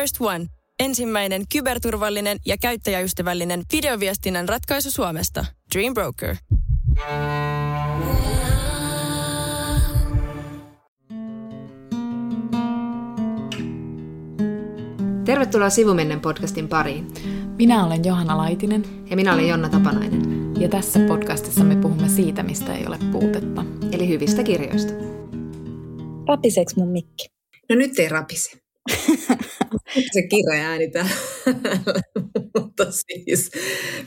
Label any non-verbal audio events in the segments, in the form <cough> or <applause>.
First One. Ensimmäinen kyberturvallinen ja käyttäjäystävällinen videoviestinnän ratkaisu Suomesta. Dream Broker. Tervetuloa Sivumennen podcastin pariin. Minä olen Johanna Laitinen. Ja minä olen Jonna Tapanainen. Ja tässä podcastissa me puhumme siitä, mistä ei ole puutetta. Eli hyvistä kirjoista. Rapiseks mun mikki? No nyt ei rapise. <laughs> se kireä ääni täällä. Mutta siis,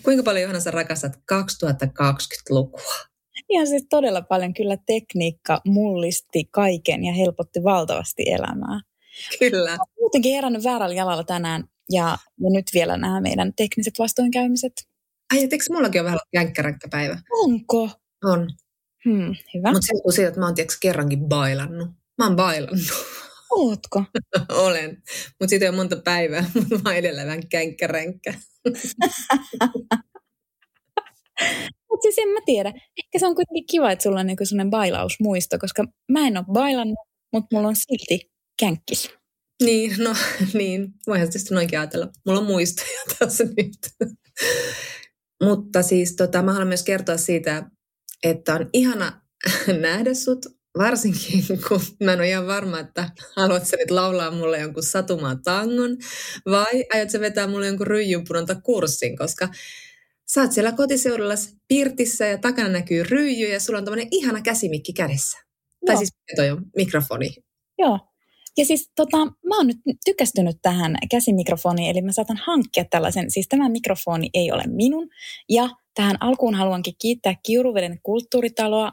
kuinka paljon Johanna sä rakastat 2020-lukua? Ihan siis todella paljon. Kyllä tekniikka mullisti kaiken ja helpotti valtavasti elämää. Kyllä. Olen muutenkin herännyt väärällä jalalla tänään ja, ja nyt vielä nämä meidän tekniset vastoinkäymiset. Ai, eikö mullakin ole vähän jänkkäränkkä päivä? Onko? On. Hmm, hyvä. Mutta se on siitä, että mä oon tiiäks, kerrankin bailannut. Mä oon bailannut. Ootko? <laughs> Olen. Mutta siitä on monta päivää, <laughs> mutta mä oon edelleen vähän känkkäränkkä. <laughs> Mutta siis en mä tiedä. Ehkä se on kuitenkin kiva, että sulla on niinku sellainen bailausmuisto, koska mä en ole bailannut, mutta mulla on silti känkkis. Niin, no niin. Voihan tietysti noinkin ajatella. Mulla on muistoja tässä nyt. Mutta siis tota, mä haluan myös kertoa siitä, että on ihana nähdä sut, varsinkin <laughs> kun mä en ole ihan varma, että haluat sä nyt laulaa mulle jonkun satumaa tangon vai aiot sä vetää mulle jonkun ryijynpunonta kurssin, koska sä oot siellä kotiseudulla pirtissä ja takana näkyy ryijy ja sulla on tämmöinen ihana käsimikki kädessä. Joo. Tai siis toi on mikrofoni. Joo, ja siis tota, mä oon nyt tykästynyt tähän käsimikrofoniin, eli mä saatan hankkia tällaisen, siis tämä mikrofoni ei ole minun. Ja tähän alkuun haluankin kiittää Kiuruveden kulttuuritaloa,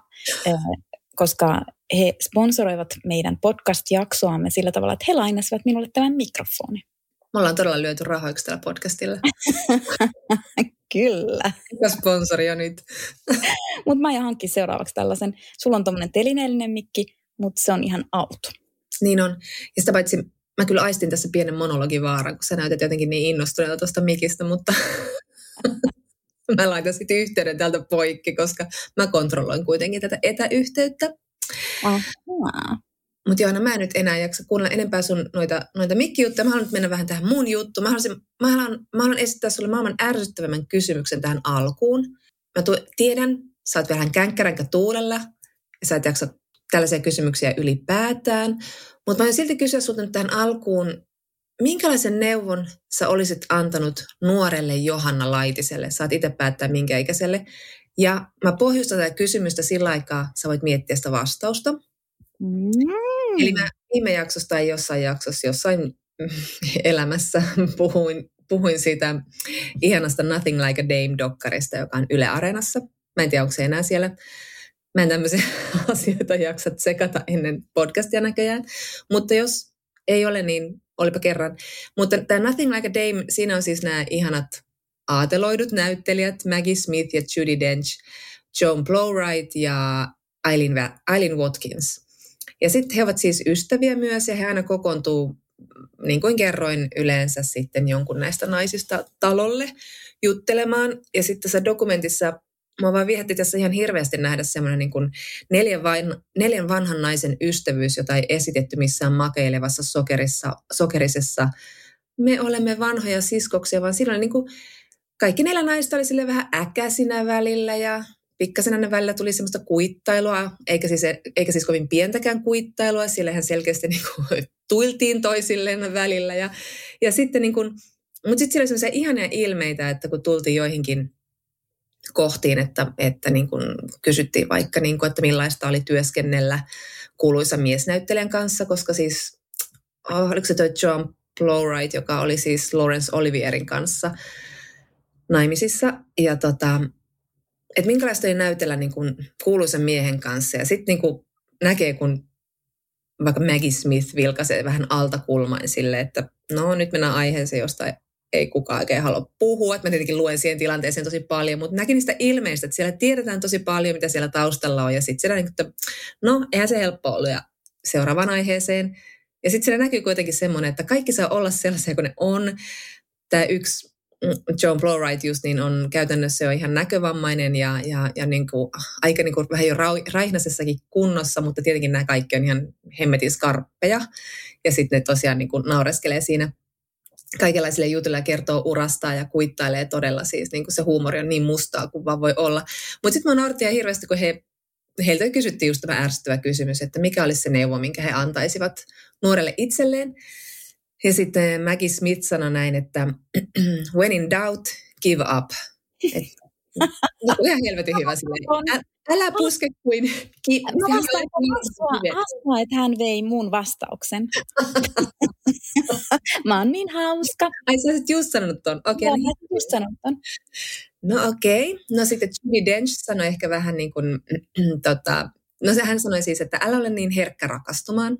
koska he sponsoroivat meidän podcast-jaksoamme sillä tavalla, että he lainasivat minulle tämän mikrofoni. Me ollaan todella lyöty rahoiksi tällä podcastilla. <laughs> Kyllä. Mikä sponsori on nyt? <laughs> mutta mä aion hankkia seuraavaksi tällaisen. Sulla on tuommoinen telineellinen mikki, mutta se on ihan auto. Niin on. Ja sitä paitsi mä kyllä aistin tässä pienen monologivaaran, kun sä näytät jotenkin niin innostuneelta tuosta mikistä, mutta <laughs> mä laitan sitten yhteyden täältä poikki, koska mä kontrolloin kuitenkin tätä etäyhteyttä. Mutta Johanna, mä en nyt enää jaksa kuunnella enempää sun noita, noita mikkijuttuja. Mä haluan nyt mennä vähän tähän mun juttuun. Mä, haluaisin, mä, haluan, mä haluan esittää sulle maailman ärsyttävämmän kysymyksen tähän alkuun. Mä tu- tiedän, sä oot vähän känkkäränkä tuulella ja sä et jaksa tällaisia kysymyksiä ylipäätään. Mutta mä silti kysyä sinulta tähän alkuun, minkälaisen neuvon sä olisit antanut nuorelle Johanna Laitiselle? Saat itse päättää minkä ikäiselle. Ja mä pohjustan tätä kysymystä sillä aikaa, sä voit miettiä sitä vastausta. Mm. Eli mä viime jaksossa tai jossain jaksossa, jossain elämässä puhuin, puhuin siitä ihanasta Nothing Like a Dame-dokkarista, joka on Yle Areenassa. Mä en tiedä, onko se enää siellä. Mä en tämmöisiä <laughs> asioita jaksa tsekata ennen podcastia näköjään. Mutta jos ei ole, niin olipa kerran. Mutta tämä Nothing Like a Dame, siinä on siis nämä ihanat aateloidut näyttelijät, Maggie Smith ja Judy Dench, Joan Plowright ja Eileen, Eileen Watkins. Ja sitten he ovat siis ystäviä myös ja he aina kokoontuu, niin kuin kerroin, yleensä sitten jonkun näistä naisista talolle juttelemaan. Ja sitten tässä dokumentissa Mua vaan viehätti tässä ihan hirveästi nähdä semmoinen niin neljän, vain, neljän vanhan naisen ystävyys, jota ei esitetty missään makeilevassa sokerissa, sokerisessa. Me olemme vanhoja siskoksia, vaan silloin niin kuin kaikki neljä naista oli sille vähän äkäsinä välillä ja pikkasen aina välillä tuli semmoista kuittailua, eikä siis, eikä siis kovin pientäkään kuittailua, sillä hän selkeästi niin kuin, <laughs> tuiltiin toisilleen välillä. Ja, ja sitten niin kuin, mutta sitten siellä oli semmoisia ihania ilmeitä, että kun tultiin joihinkin kohtiin, että, että niin kuin kysyttiin vaikka, niin kuin, että millaista oli työskennellä kuuluisa miesnäyttelijän kanssa, koska siis, oh, oliko se toi John Plowright, joka oli siis Lawrence Olivierin kanssa naimisissa, ja tota, että minkälaista oli näytellä niin kuin kuuluisen miehen kanssa, ja sitten niin näkee, kun vaikka Maggie Smith vilkaisee vähän altakulmain sille, että no nyt mennään aiheeseen, josta ei kukaan oikein halua puhua. Että mä tietenkin luen siihen tilanteeseen tosi paljon, mutta näkin niistä ilmeistä, että siellä tiedetään tosi paljon, mitä siellä taustalla on. Ja sitten siellä, niin, että no, eihän se helppo ollut. Ja seuraavaan aiheeseen. Ja sitten siellä näkyy kuitenkin semmoinen, että kaikki saa olla sellaisia kuin ne on. Tämä yksi mm, John Plowright just niin on käytännössä jo ihan näkövammainen ja, ja, ja niin kuin, aika niin kuin vähän jo raihnaisessakin kunnossa, mutta tietenkin nämä kaikki on ihan hemmetin skarppeja. Ja sitten ne tosiaan niin kuin naureskelee siinä kaikenlaisille jutuille kertoo urastaa ja kuittailee todella siis, niin kuin se huumori on niin mustaa kuin vaan voi olla. Mutta sitten mä nautin hirveästi, kun he, heiltä kysyttiin just tämä ärsyttävä kysymys, että mikä olisi se neuvo, minkä he antaisivat nuorelle itselleen. Ja sitten Maggie Smith sanoi näin, että <clears throat> when in doubt, give up. Että, ihan helvetin hyvä silleen. Älä puske kuin... Ki- Mä vastaan, hasua, hasua, että hän vei mun vastauksen. Mä oon niin hauska. Ai sä olisit just sanonut ton. Okei. Okay, niin. just sanonut ton. No okei. Okay. No sitten Judy Dench sanoi ehkä vähän niin kuin, <clears throat> tota, no se hän sanoi siis, että älä ole niin herkkä rakastumaan.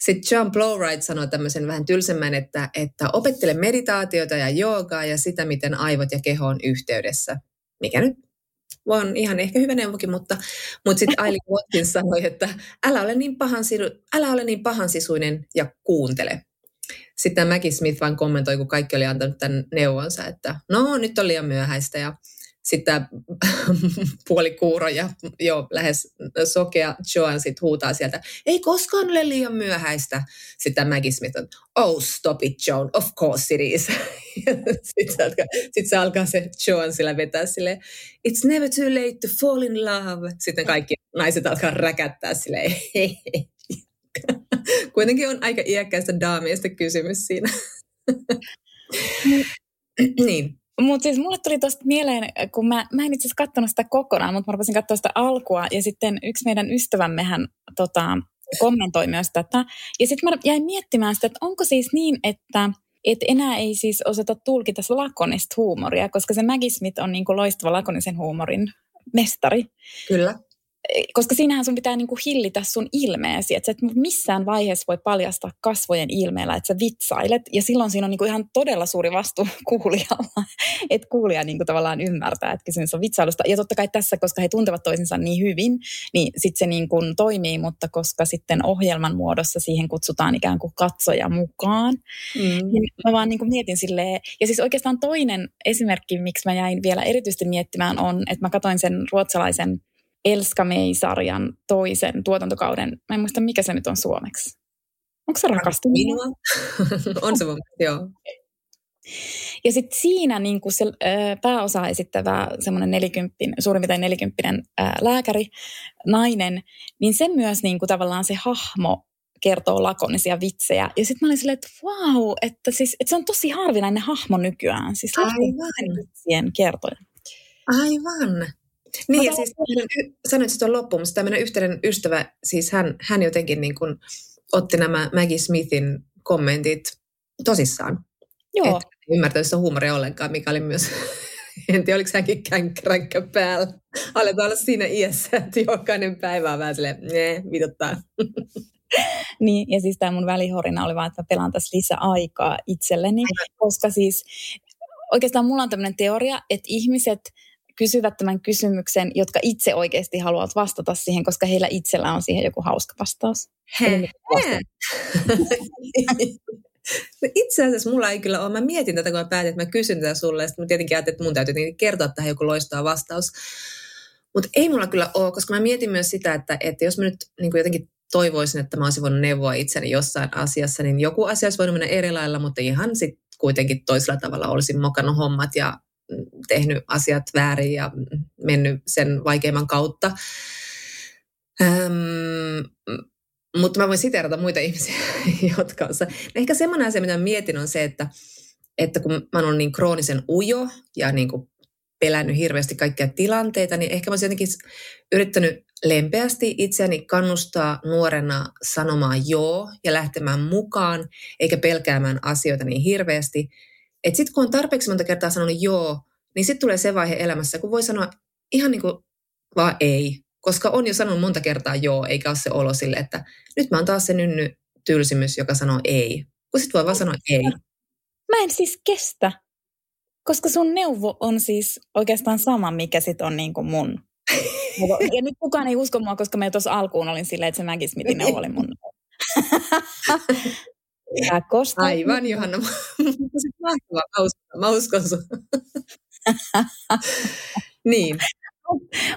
Sitten John Blowright sanoi tämmöisen vähän tylsemmän, että, että opettele meditaatiota ja joogaa ja sitä, miten aivot ja keho on yhteydessä. Mikä nyt on ihan ehkä hyvä neuvokin, mutta, mutta sitten Aileen Watkins sanoi, että älä ole, niin pahan, älä ole niin pahansisuinen ja kuuntele. Sitten Maggie Smith vain kommentoi, kun kaikki oli antanut tämän neuvonsa, että no nyt on liian myöhäistä ja sitten <laughs> puolikuuro ja jo lähes sokea Joan sitten huutaa sieltä, ei koskaan ole liian myöhäistä. Sitten Maggie Smith on, oh stop it Joan, of course it is. <laughs> sitten, se alkaa, sit se alkaa se Joan sillä vetää sille, it's never too late to fall in love. Sitten kaikki naiset alkaa räkättää silleen, Kuitenkin on aika iäkkäistä daamista kysymys siinä. niin. Mutta siis mulle tuli tuosta mieleen, kun mä, mä en itse asiassa katsonut sitä kokonaan, mutta mä rupesin katsoa sitä alkua ja sitten yksi meidän ystävämmehän tota, kommentoi myös tätä. Ja sitten mä jäin miettimään sitä, että onko siis niin, että et enää ei siis osata tulkita lakonista huumoria, koska se Maggie Smith on niin kuin loistava lakonisen huumorin mestari. Kyllä koska siinähän sun pitää niinku hillitä sun ilmeesi, että sä et missään vaiheessa voi paljastaa kasvojen ilmeellä, että sä vitsailet, ja silloin siinä on niinku ihan todella suuri vastuu <laughs> kuulijalla, että kuulija niinku tavallaan ymmärtää, että kysymys on vitsailusta. Ja totta kai tässä, koska he tuntevat toisensa niin hyvin, niin sitten se niinku toimii, mutta koska sitten ohjelman muodossa siihen kutsutaan ikään kuin katsoja mukaan, mm. niin mä vaan niinku mietin silleen, ja siis oikeastaan toinen esimerkki, miksi mä jäin vielä erityisesti miettimään on, että mä katsoin sen ruotsalaisen Elska May-sarjan toisen tuotantokauden. Mä en muista, mikä se nyt on suomeksi. Onko se rakastuminen? <laughs> on se mun joo. Ja sitten siinä niin se äh, pääosa esittävä semmoinen nelikymppinen, suurin piirtein nelikymppinen äh, lääkäri, nainen, niin se myös niin kuin, tavallaan se hahmo kertoo lakonisia vitsejä. Ja sitten mä olin silleen, että wow, että, siis, että se on tosi harvinainen hahmo nykyään. Siis Aivan. kertoja. Aivan. Niin, ja siis sanoit se tuon loppuun, mutta tämmöinen yhteinen ystävä, siis hän, hän jotenkin niin kuin otti nämä Maggie Smithin kommentit tosissaan. Joo. Että ymmärtänyt sitä huumoria ollenkaan, mikä oli myös, <laughs> en tiedä oliko hänkin känkkäränkkä päällä. Aletaan olla siinä iässä, että jokainen päivä on vähän silleen, nee, vituttaa. <laughs> niin, ja siis tämä mun välihorina oli vaan, että mä pelaan tässä lisää aikaa itselleni, koska siis oikeastaan mulla on tämmöinen teoria, että ihmiset – kysyvät tämän kysymyksen, jotka itse oikeasti haluavat vastata siihen, koska heillä itsellä on siihen joku hauska vastaus. He, No itse asiassa mulla ei kyllä ole. Mä mietin tätä, kun mä päätin, että mä kysyn tätä sulle. Ja mä tietenkin ajattelin, että mun täytyy kertoa tähän joku loistava vastaus. Mutta ei mulla kyllä ole, koska mä mietin myös sitä, että, että jos mä nyt niin jotenkin toivoisin, että mä olisin voinut neuvoa itseni jossain asiassa, niin joku asia olisi voinut mennä eri lailla, mutta ihan sitten kuitenkin toisella tavalla olisin mokannut hommat ja tehnyt asiat väärin ja mennyt sen vaikeimman kautta. Ähm, mutta mä voin siterata muita ihmisiä, <laughs> jotka on... Ehkä semmoinen asia, mitä mietin, on se, että, että kun mä oon niin kroonisen ujo ja niin kuin pelännyt hirveästi kaikkia tilanteita, niin ehkä mä olisin jotenkin yrittänyt lempeästi itseäni kannustaa nuorena sanomaan joo ja lähtemään mukaan, eikä pelkäämään asioita niin hirveästi. Että sitten kun on tarpeeksi monta kertaa sanonut joo, niin sitten tulee se vaihe elämässä, kun voi sanoa ihan niin kuin vaan ei. Koska on jo sanonut monta kertaa joo, eikä ole se olo sille, että nyt mä oon taas se nynny tylsimys, joka sanoo ei. Kun sitten voi vaan sanoa ei. Mä en siis kestä, koska sun neuvo on siis oikeastaan sama, mikä sit on niin kuin mun. Ja nyt kukaan ei usko mua, koska mä tuossa alkuun olin silleen, että se Maggie Smithin neuvo oli mun. <laughs> <laughs> Kosta. Aivan, <laughs> Johanna. Mahtavaa, mä uskon, mä uskon sun. <laughs> niin.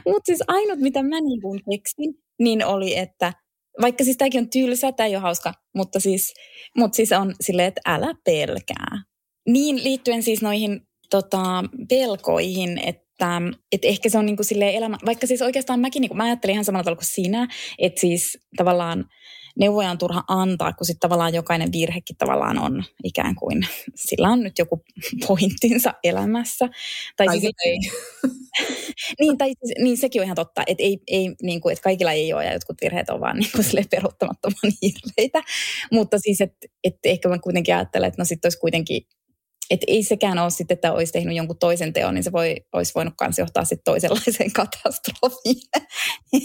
Mutta siis ainut, mitä mä niin keksin, niin oli, että vaikka siis tämäkin on tylsä, tämä ei ole hauska, mutta siis, mutta siis on silleen, että älä pelkää. Niin liittyen siis noihin tota, pelkoihin, että, että ehkä se on niin kuin elämä, vaikka siis oikeastaan mäkin, niin kuin, mä ajattelin ihan samalla tavalla kuin sinä, että siis tavallaan neuvoja on turha antaa, kun sitten tavallaan jokainen virhekin tavallaan on ikään kuin, sillä on nyt joku pointtinsa elämässä. Tai siis, ei. <laughs> niin, tai siis, niin, sekin on ihan totta, että, ei, ei, niin kuin, että kaikilla ei ole ja jotkut virheet on vaan niin kuin peruuttamattoman <laughs> hirveitä. Mutta siis, että, että ehkä mä kuitenkin ajattelen, että no sitten olisi kuitenkin että ei sekään ole sitten, että olisi tehnyt jonkun toisen teon, niin se voi, olisi voinut myös johtaa sitten toisenlaiseen <laughs> katastrofiin.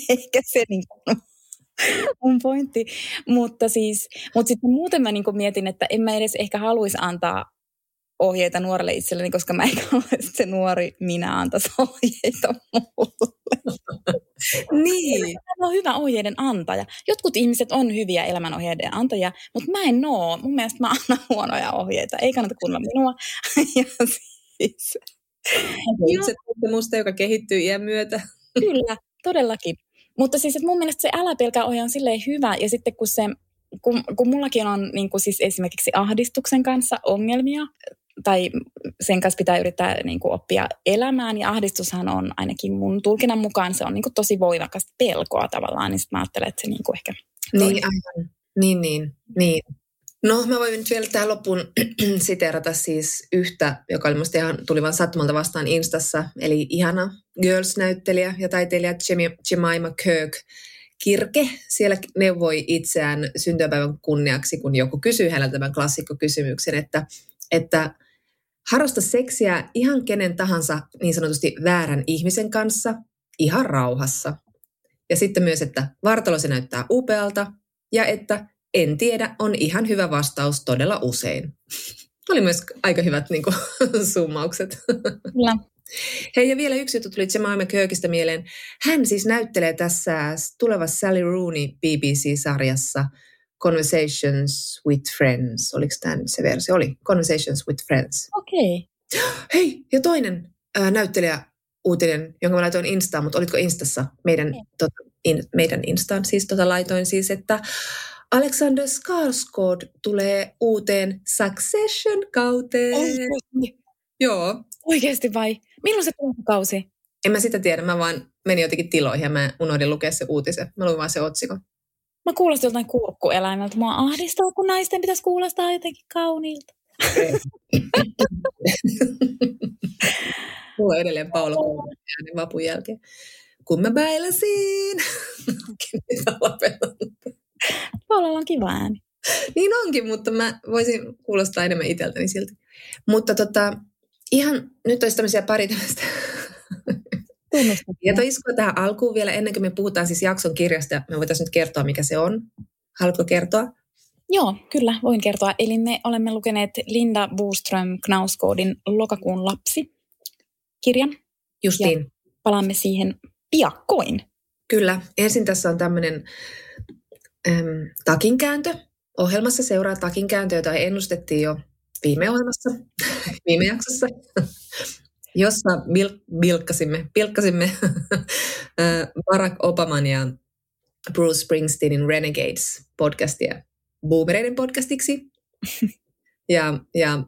Eikä se niin kuin <laughs> on pointti. Mutta siis, mutta sitten muuten mä niin mietin, että en mä edes ehkä haluaisi antaa ohjeita nuorelle itselleni, koska mä en <laughs> halua, että se nuori minä antaisi ohjeita mulle. <laughs> niin. Mä on hyvä ohjeiden antaja. Jotkut ihmiset on hyviä elämänohjeiden antajia, mutta mä en oo. Mun mielestä mä annan huonoja ohjeita. Ei kannata kuunnella minua. ja siis... Itse musta, joka kehittyy iän myötä. Kyllä, todellakin. Mutta siis että mun mielestä se älä pelkää ohje on silleen hyvä. Ja sitten kun se kun, kun mullakin on niin kuin siis esimerkiksi ahdistuksen kanssa ongelmia, tai sen kanssa pitää yrittää niin kuin oppia elämään, ja ahdistushan on ainakin mun tulkinnan mukaan, se on niin kuin tosi voimakasta pelkoa tavallaan, niin sitten mä ajattelen, että se niin kuin ehkä... Niin, aivan. Niin, niin, niin. No, mä voin nyt vielä tähän loppuun <clears throat> siteerata siis yhtä, joka oli musta ihan, tuli vaan sattumalta vastaan Instassa, eli ihana Girls-näyttelijä ja taiteilija Jemima Kirk Kirke siellä neuvoi itseään syntymäpäivän kunniaksi, kun joku kysyi häneltä tämän klassikkokysymyksen, että, että harrasta seksiä ihan kenen tahansa niin sanotusti väärän ihmisen kanssa, ihan rauhassa. Ja sitten myös, että vartalo se näyttää upealta ja että en tiedä on ihan hyvä vastaus todella usein. <laughs> Oli myös aika hyvät niin kuin, <laughs> summaukset. Kyllä. Hei, ja vielä yksi juttu tuli Jemima Kirkistä mieleen. Hän siis näyttelee tässä tulevassa Sally Rooney BBC-sarjassa Conversations with Friends. Oliko tämä se versio? Oli. Conversations with Friends. Okei. Okay. Hei, ja toinen ää, näyttelijä uutinen, jonka mä laitoin Instaan, mutta olitko Instassa? Meidän, tota, in, meidän Instaan siis tota laitoin siis, että Alexander Skarsgård tulee uuteen Succession-kauteen. Oikeasti? Joo. Oikeasti vai? Milloin se kausi? En mä sitä tiedä, mä vaan menin jotenkin tiloihin ja mä unohdin lukea se uutisen. Mä luin vaan se otsikon. Mä kuulostin joltain kurkkueläimeltä. Mua ahdistaa, kun naisten pitäisi kuulostaa jotenkin kauniilta. <laughs> Mulla on edelleen Paula äänen vapun jälkeen. Kun mä bailasin. <laughs> Paulalla on kiva ääni. Niin onkin, mutta mä voisin kuulostaa enemmän itseltäni silti. Mutta tota, ihan nyt olisi tämmöisiä pari tämmöistä tietoiskua tähän alkuun vielä ennen kuin me puhutaan siis jakson kirjasta. Me voitaisiin nyt kertoa, mikä se on. Haluatko kertoa? Joo, kyllä, voin kertoa. Eli me olemme lukeneet Linda Buström Knauskoodin Lokakuun lapsi kirjan. Justiin. Ja palaamme siihen piakkoin. Kyllä. Ensin tässä on tämmöinen äm, takinkääntö. Ohjelmassa seuraa takinkääntö, jota ennustettiin jo viime ohjelmassa, <laughs> viime jaksossa, <laughs> jossa bil- bilkkasimme, pilkkasimme <laughs> Barack Obaman ja Bruce Springsteenin Renegades podcastia boomereiden podcastiksi. Ja, ja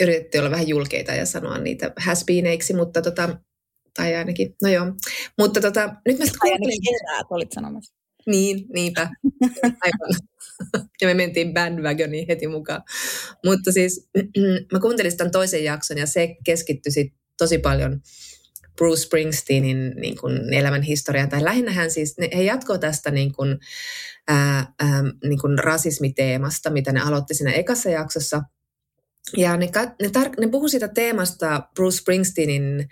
yritettiin olla vähän julkeita ja sanoa niitä has mutta tota, tai ainakin, no joo. Mutta tota, nyt mä sitten kuuntelin... olit sanomassa. Niin, niinpä. <laughs> Aivan. ja me mentiin bandwagoniin heti mukaan. Mutta siis <clears throat> mä kuuntelin tämän toisen jakson ja se keskittyi tosi paljon Bruce Springsteenin niin kuin elämän historiaan. Tai lähinnä hän siis, ne, he jatkoi tästä niin kuin, ää, ää, niin kuin rasismiteemasta, mitä ne aloitti siinä ekassa jaksossa. Ja ne, ne, tar- ne puhui siitä teemasta Bruce Springsteenin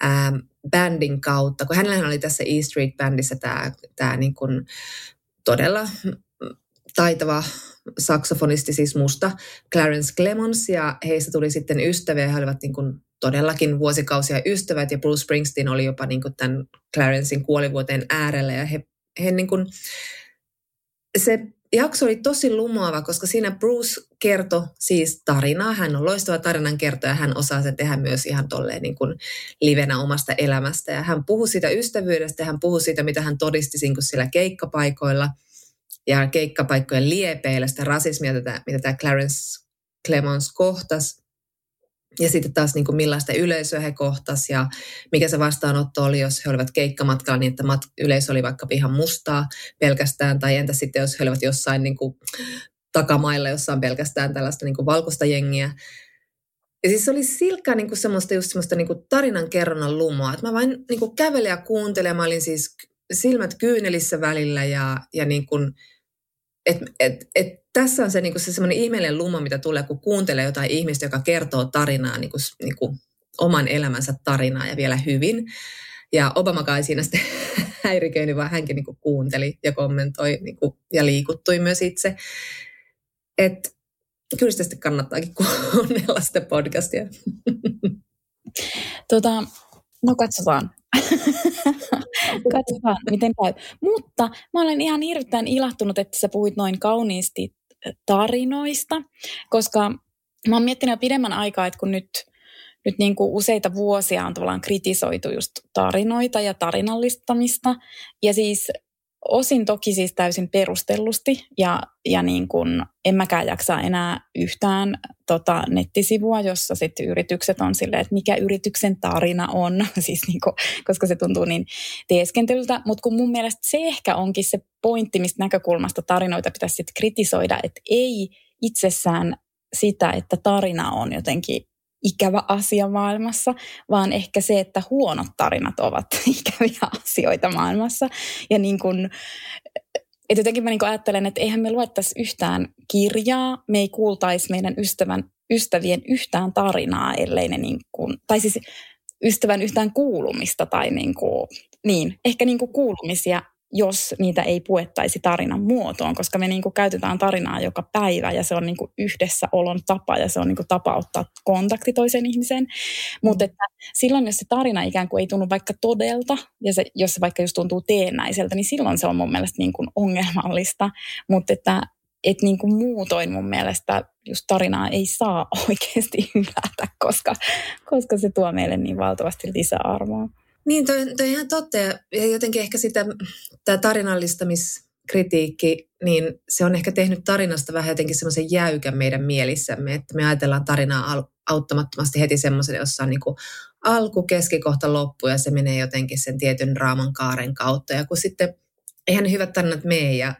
ää, bändin kautta, kun hänellä oli tässä E Street-bändissä tämä, tämä niin kuin todella taitava saksofonisti, siis musta, Clarence Clemons, ja heistä tuli sitten ystäviä, he olivat niin kuin todellakin vuosikausia ystävät, ja Bruce Springsteen oli jopa niin kuin tämän Clarencein kuolivuoteen äärellä, ja he, he niin kuin, se jakso oli tosi lumoava, koska siinä Bruce kertoi siis tarinaa. Hän on loistava tarinan kertoja, hän osaa sen tehdä myös ihan tolleen niin kuin livenä omasta elämästä. Ja hän puhui siitä ystävyydestä, hän puhui siitä, mitä hän todisti niin kuin siellä keikkapaikoilla – ja keikkapaikkojen liepeillä sitä rasismia, mitä, mitä tämä Clarence Clemons kohtasi. Ja sitten taas niin kuin millaista yleisöä he kohtas ja mikä se vastaanotto oli, jos he olivat keikkamatkalla niin, että mat- yleisö oli vaikka ihan mustaa pelkästään. Tai entä sitten, jos he olivat jossain niin kuin takamailla, jossa on pelkästään tällaista niin kuin valkoista jengiä. Ja siis se oli silkkaa niin kuin semmoista, just semmoista niin kuin tarinan kerronnan lumoa. Että mä vain niin kuin kävelin ja kuuntelin mä olin siis silmät kyynelissä välillä ja, ja niin kuin, et, et, et tässä on se, niin kuin se semmoinen ihmeellinen lumo, mitä tulee, kun kuuntelee jotain ihmistä, joka kertoo tarinaa, niin kuin, niin kuin oman elämänsä tarinaa ja vielä hyvin. Ja Obama ei siinä sitten <laughs> häiriköinyt, vaan hänkin niin kuin kuunteli ja kommentoi niin kuin, ja liikuttui myös itse. Että kyllä sitä sitten kannattaakin kuunnella sitä podcastia. Tota, no katsotaan. katsotaan, miten käy. Mutta mä olen ihan hirveän ilahtunut, että sä puhuit noin kauniisti tarinoista, koska mä oon miettinyt jo pidemmän aikaa, että kun nyt, nyt niin kuin useita vuosia on tavallaan kritisoitu just tarinoita ja tarinallistamista, ja siis osin toki siis täysin perustellusti ja, ja niin kuin en mäkään jaksa enää yhtään tota nettisivua, jossa sitten yritykset on silleen, että mikä yrityksen tarina on, <laughs> siis niin kuin, koska se tuntuu niin teeskentelyltä, mutta kun mun mielestä se ehkä onkin se pointti, mistä näkökulmasta tarinoita pitäisi sitten kritisoida, että ei itsessään sitä, että tarina on jotenkin ikävä asia maailmassa, vaan ehkä se, että huonot tarinat ovat <laughs> ikäviä asioita maailmassa. Ja niin kuin, että jotenkin mä niin ajattelen, että eihän me luettaisi yhtään kirjaa, me ei kuultaisi meidän ystävän, ystävien yhtään tarinaa, ellei ne niin kuin, tai siis ystävän yhtään kuulumista tai niin kuin, niin, ehkä niin kuin kuulumisia jos niitä ei puettaisi tarinan muotoon, koska me niin kuin käytetään tarinaa joka päivä ja se on niin kuin yhdessä olon tapa ja se on niin kuin tapa ottaa kontakti toiseen ihmiseen. Mutta että silloin, jos se tarina ikään kuin ei tunnu vaikka todelta ja se, jos se vaikka just tuntuu teennäiseltä, niin silloin se on mun mielestä niin kuin ongelmallista. Mutta että et niin kuin muutoin mun mielestä just tarinaa ei saa <laughs> oikeasti hylätä, koska, koska se tuo meille niin valtavasti lisäarvoa. Niin, toi, toi ihan totta. Ja jotenkin ehkä sitä, tämä tarinallistamiskritiikki, niin se on ehkä tehnyt tarinasta vähän jotenkin semmoisen jäykän meidän mielissämme, että me ajatellaan tarinaa auttamattomasti heti semmoisen, jossa on niin kuin alku, keskikohta, loppu ja se menee jotenkin sen tietyn raaman kaaren kautta. Ja kun sitten, eihän ne hyvät tarinat mene ja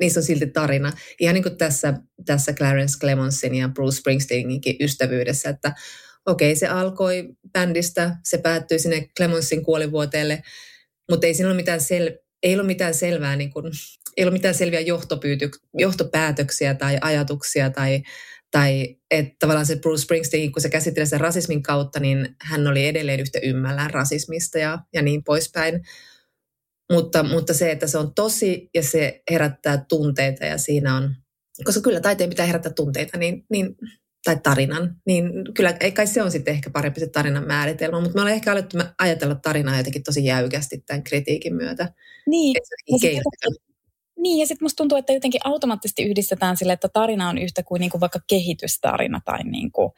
niissä on silti tarina. Ihan niin kuin tässä, tässä Clarence Clemonsin ja Bruce Springsteeninkin ystävyydessä, että okei, se alkoi bändistä, se päättyi sinne Clemonsin kuolivuoteelle, mutta ei siinä ole mitään, sel- ei ollut mitään selvää, niin kuin, ei ollut mitään selviä johtopäätöksiä tai ajatuksia tai, tai että tavallaan se Bruce Springsteen, kun se käsitteli sen rasismin kautta, niin hän oli edelleen yhtä ymmällään rasismista ja, ja niin poispäin. Mutta, mutta se, että se on tosi ja se herättää tunteita ja siinä on, koska kyllä taiteen pitää herättää tunteita, niin, niin tai tarinan, niin kyllä ei kai se on sitten ehkä parempi se tarinan määritelmä, mutta me ollaan ehkä alettu ajatella tarinaa jotenkin tosi jäykästi tämän kritiikin myötä. Niin, ja niin, ja sitten musta tuntuu, että jotenkin automaattisesti yhdistetään sille, että tarina on yhtä kuin, niin kuin vaikka kehitystarina tai niin kuin,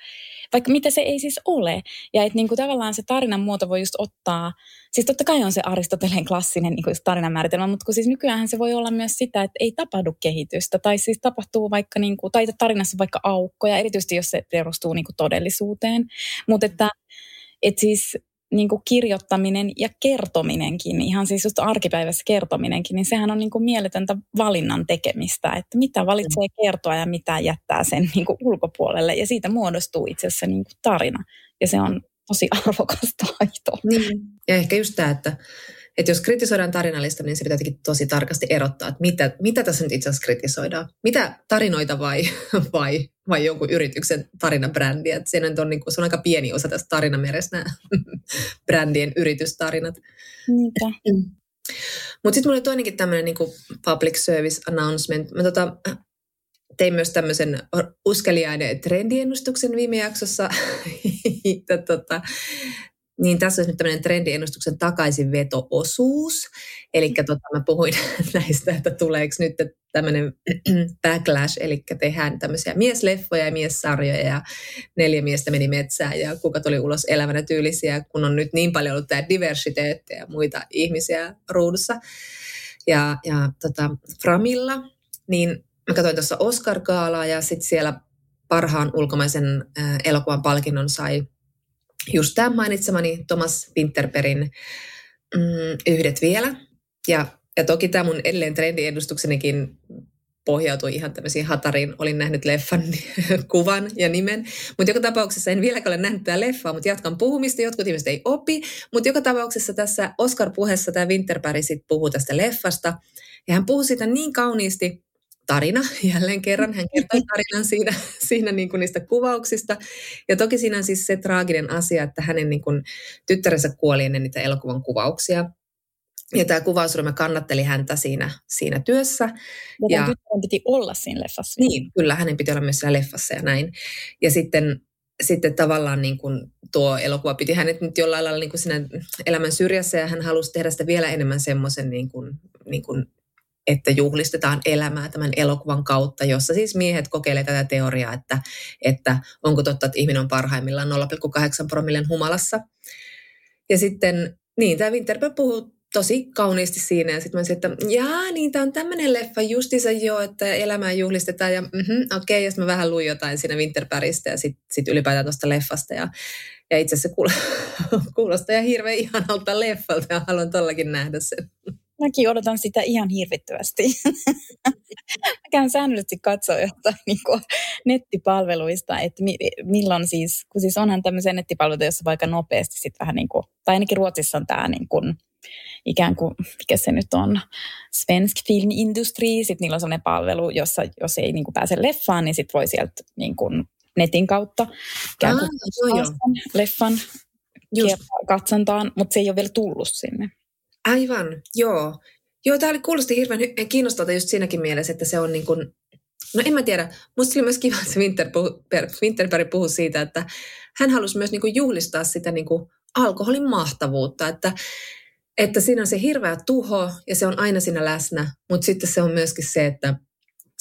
vaikka mitä se ei siis ole. Ja että niin kuin tavallaan se tarinan muoto voi just ottaa, siis totta kai on se Aristoteleen klassinen niin kuin tarinan määritelmä, mutta kun siis nykyään se voi olla myös sitä, että ei tapahdu kehitystä, tai siis tapahtuu vaikka, niin kuin, tai tarinassa vaikka aukkoja, erityisesti jos se perustuu niin kuin todellisuuteen. Mutta että et siis niin kuin kirjoittaminen ja kertominenkin, ihan siis just arkipäivässä kertominenkin, niin sehän on niin kuin mieletöntä valinnan tekemistä, että mitä valitsee kertoa ja mitä jättää sen niin kuin ulkopuolelle. Ja siitä muodostuu itse asiassa niin kuin tarina. Ja se on tosi <laughs> arvokas taito. Niin. Ja ehkä just tämä, että että jos kritisoidaan tarinallista, niin se pitää jotenkin tosi tarkasti erottaa, että mitä, mitä tässä nyt itse asiassa kritisoidaan. Mitä tarinoita vai, <laughs> vai, vai jonkun yrityksen tarinabrändiä. Että se, on, niin kuin, se on aika pieni osa tästä tarinamerestä nämä <laughs> brändien yritystarinat. Niinpä. <clears throat> Mutta sitten mulla oli toinenkin tämmöinen niin public service announcement. Mä tota, tein myös tämmöisen uskeliainen trendiennustuksen viime jaksossa. <laughs> tota, niin tässä olisi nyt tämmöinen trendiennustuksen takaisinveto-osuus. Eli tota, mä puhuin <laughs> näistä, että tuleeko nyt tämmöinen <clears throat> backlash, eli tehdään tämmöisiä miesleffoja ja miessarjoja ja neljä miestä meni metsään ja kuka tuli ulos elävänä tyylisiä, kun on nyt niin paljon ollut tämä diversiteetti ja muita ihmisiä ruudussa. Ja, ja tota, Framilla niin mä katsoin tuossa Oscar-gaalaa ja sitten siellä parhaan ulkomaisen elokuvan palkinnon sai just tämä mainitsemani Thomas Winterperin mm, Yhdet vielä. Ja, ja toki tämä mun edelleen trendiedustuksenikin pohjautui ihan tämmöisiin hatariin. Olin nähnyt leffan <laughs> kuvan ja nimen, mutta joka tapauksessa en vieläkään ole nähnyt tätä leffaa, mutta jatkan puhumista. Jotkut ihmiset ei opi, mutta joka tapauksessa tässä Oscar-puheessa tämä Winterberg sitten puhuu tästä leffasta. Ja hän puhuu sitä niin kauniisti, tarina <laughs> jälleen kerran. Hän kertoi tarinan siinä, <laughs> siinä niin kuin niistä kuvauksista. Ja toki siinä on siis se traaginen asia, että hänen niin kuin tyttärensä kuoli ennen niitä elokuvan kuvauksia. Ja tämä kuvausryhmä kannatteli häntä siinä, siinä työssä. Ja, ja tyttären piti olla siinä leffassa. Niin, kyllä, hänen piti olla myös siellä leffassa ja näin. Ja sitten, sitten tavallaan niin kuin tuo elokuva piti hänet nyt jollain lailla niin kuin siinä elämän syrjässä ja hän halusi tehdä sitä vielä enemmän semmoisen niin kuin, niin kuin että juhlistetaan elämää tämän elokuvan kautta, jossa siis miehet kokeilevat tätä teoriaa, että, että onko totta, että ihminen on parhaimmillaan 0,8 promillen humalassa. Ja sitten, niin, tämä Winterberg puhuu tosi kauniisti siinä. Ja sitten mä sanoin, että jaa, niin tämä on tämmöinen leffa justiinsa jo, että elämää juhlistetaan. Ja mm-hmm, okei, okay, ja mä vähän luin jotain siinä Winterbergistä ja sitten sit ylipäätään tuosta leffasta. Ja, ja itse asiassa <laughs> kuulostaa ihan hirveän ihanalta leffalta ja haluan tollakin nähdä sen. Mäkin odotan sitä ihan hirvittävästi. <laughs> Mä käyn säännöllisesti katsoa jotain niin kuin nettipalveluista, että mi- milloin siis, kun siis onhan tämmöisiä nettipalveluita, joissa vaikka nopeasti sitten vähän niin kuin, tai ainakin Ruotsissa on tämä niin kuin, ikään kuin, mikä se nyt on, Svensk Filmindustri, sitten niillä on sellainen palvelu, jossa jos ei niin kuin pääse leffaan, niin sitten voi sieltä niin kuin netin kautta ikään kuin ah, joo, joo. leffan Just. katsontaan, mutta se ei ole vielä tullut sinne. Aivan, joo. Joo, tämä oli kuulosti hirveän kiinnostavalta just siinäkin mielessä, että se on niin kuin, no en mä tiedä, musta oli myös kiva, että Winterberg, Winterberg puhui siitä, että hän halusi myös niin kuin juhlistaa sitä niin kuin alkoholin mahtavuutta, että, että siinä on se hirveä tuho ja se on aina siinä läsnä, mutta sitten se on myöskin se, että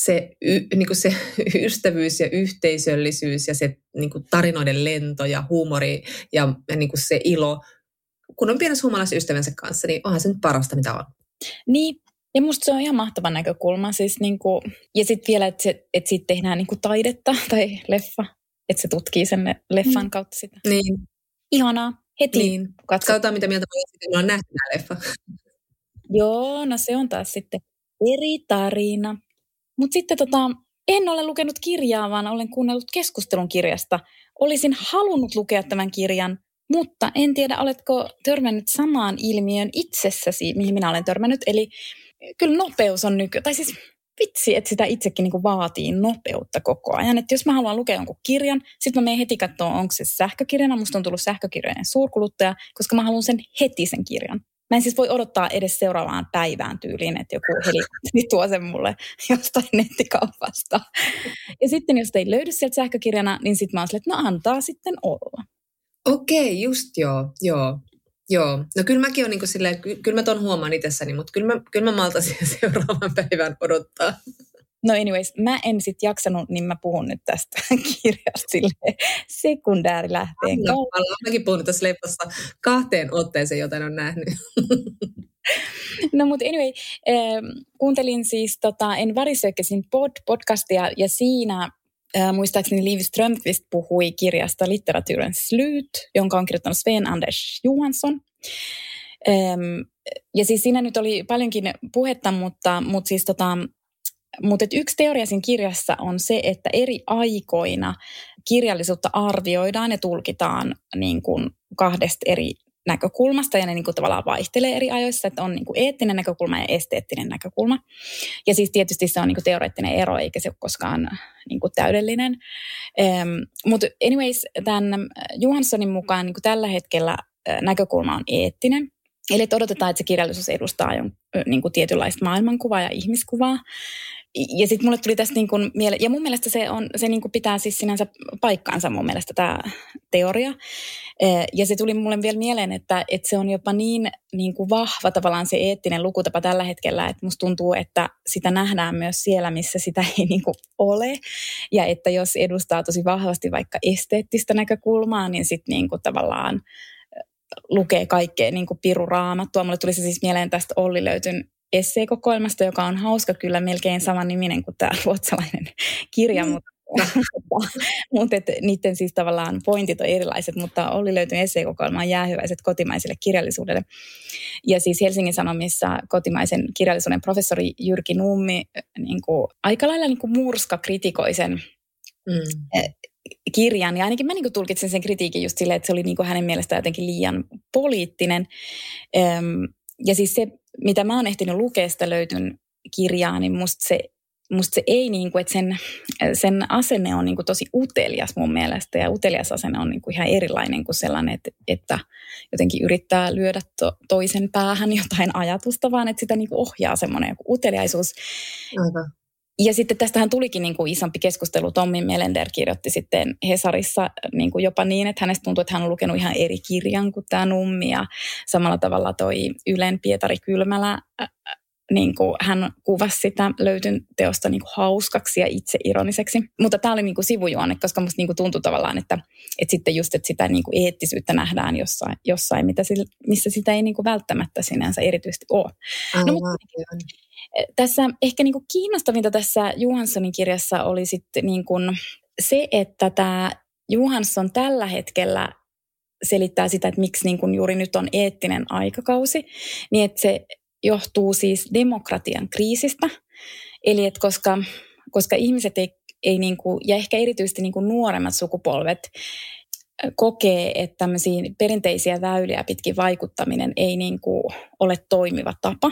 se, y, niin kuin se <laughs> ystävyys ja yhteisöllisyys ja se niin kuin tarinoiden lento ja huumori ja, ja niin kuin se ilo kun on pienessä humalassa ystävänsä kanssa, niin onhan se nyt parasta, mitä on. Niin, ja musta se on ihan mahtava näkökulma. Siis niinku, ja sitten vielä, että, se, että siitä tehdään niinku taidetta <laughs> tai leffa, että se tutkii sen leffan mm. kautta sitä. Niin. Ihanaa. Heti niin. Katsotaan, mitä mieltä me on nähty tämä leffa. Joo, no se on taas sitten eri tarina. Mutta sitten tota, en ole lukenut kirjaa, vaan olen kuunnellut keskustelun kirjasta. Olisin halunnut lukea tämän kirjan, mutta en tiedä, oletko törmännyt samaan ilmiön itsessäsi, mihin minä olen törmännyt. Eli kyllä nopeus on nyky... Tai siis vitsi, että sitä itsekin niin vaatii nopeutta koko ajan. Että jos mä haluan lukea jonkun kirjan, sitten mä menen heti katsoa, onko se sähkökirjana. Musta on tullut sähkökirjojen suurkuluttaja, koska mä haluan sen heti sen kirjan. Mä en siis voi odottaa edes seuraavaan päivään tyyliin, että joku helikopteri tuo sen mulle <laughs> jostain nettikaupasta. Ja sitten jos ei löydy sieltä sähkökirjana, niin sitten mä oon sille, että no antaa sitten olla. Okei, just joo, joo. Joo, no kyllä mäkin on niin kuin silleen, kyllä mä ton huomaan itsessäni, mutta kyllä mä, kyllä mä maltaisin <laughs> seuraavan päivän odottaa. No anyways, mä en sit jaksanut, niin mä puhun nyt tästä <laughs> kirjasta sille sekundäärilähteen kautta. Mäkin puhunut tässä leffassa kahteen otteeseen, joten on nähnyt. No mutta anyway, äh, kuuntelin siis tota, En värisökkäsin pod, podcastia ja siinä Äh, muistaakseni Liv Strömqvist puhui kirjasta Litteraturen slut, jonka on kirjoittanut Sven Anders Johansson. Ähm, ja siis siinä nyt oli paljonkin puhetta, mutta, mutta siis tota, mutta yksi teoria siinä kirjassa on se, että eri aikoina kirjallisuutta arvioidaan ja tulkitaan niin kuin kahdesta eri näkökulmasta ja ne niin kuin tavallaan vaihtelee eri ajoissa, että on niin kuin eettinen näkökulma ja esteettinen näkökulma. Ja siis tietysti se on niin kuin teoreettinen ero eikä se ole koskaan niin kuin täydellinen. Ähm, mutta anyways, tämän Johanssonin mukaan niin kuin tällä hetkellä näkökulma on eettinen. Eli että odotetaan, että se kirjallisuus edustaa jo niin kuin tietynlaista maailmankuvaa ja ihmiskuvaa ja sitten mulle tuli tästä niin kuin miele- ja mun mielestä se, on, se niin kuin pitää siis sinänsä paikkaansa mun mielestä tämä teoria. Ja se tuli mulle vielä mieleen, että, että se on jopa niin, niin kuin vahva tavallaan se eettinen lukutapa tällä hetkellä, että musta tuntuu, että sitä nähdään myös siellä, missä sitä ei <laughs> niin kuin ole. Ja että jos edustaa tosi vahvasti vaikka esteettistä näkökulmaa, niin sitten niin kuin tavallaan lukee kaikkea niin kuin piruraamattua. Mulle tuli se siis mieleen tästä Olli Löytyn esseekokoelmasta, joka on hauska kyllä melkein saman niminen kuin tämä ruotsalainen <laughs> kirja, mm. mutta <laughs> mutta niiden siis tavallaan pointit on erilaiset, mutta oli löytynyt esseekokoelma jäähyväiset kotimaiselle kirjallisuudelle. Ja siis Helsingin Sanomissa kotimaisen kirjallisuuden professori Jyrki Nummi niin kuin, aika lailla niin kuin murska kritikoi sen mm. Eh, kirjan. Ja ainakin mä niin tulkitsin sen kritiikin just silleen, että se oli niin hänen mielestään jotenkin liian poliittinen. Ja siis se, mitä mä oon ehtinyt lukea sitä löytyn kirjaa, niin musta se musta se ei, niin kuin, että sen, sen asenne on niin kuin tosi utelias mun mielestä ja utelias asenne on niin kuin ihan erilainen kuin sellainen, että, että jotenkin yrittää lyödä to, toisen päähän jotain ajatusta, vaan että sitä niin kuin ohjaa semmoinen joku uteliaisuus. Aivan. Ja sitten tästähän tulikin niin kuin isompi keskustelu. Tommi Melender kirjoitti sitten Hesarissa niin kuin jopa niin, että hänestä tuntuu, että hän on lukenut ihan eri kirjan kuin tämä Nummi. Ja samalla tavalla toi Ylen Pietari Kylmälä niin kuin hän kuvasi sitä löytyn teosta niin kuin hauskaksi ja itseironiseksi. Mutta tämä oli niin kuin sivujuonne, koska musta niin kuin tuntui tavallaan, että, että sitten just että sitä niin kuin eettisyyttä nähdään jossain, jossain mitä sillä, missä sitä ei niin kuin välttämättä sinänsä erityisesti ole. No, mutta, tässä ehkä niin kuin kiinnostavinta tässä Johanssonin kirjassa oli sitten niin kuin se, että tämä Johansson tällä hetkellä selittää sitä, että miksi niin kuin juuri nyt on eettinen aikakausi, niin että se johtuu siis demokratian kriisistä. Eli että koska, koska ihmiset ei, ei niin kuin, ja ehkä erityisesti niin kuin nuoremmat sukupolvet kokee, että tämmöisiä perinteisiä väyliä pitkin vaikuttaminen ei niin kuin ole toimiva tapa.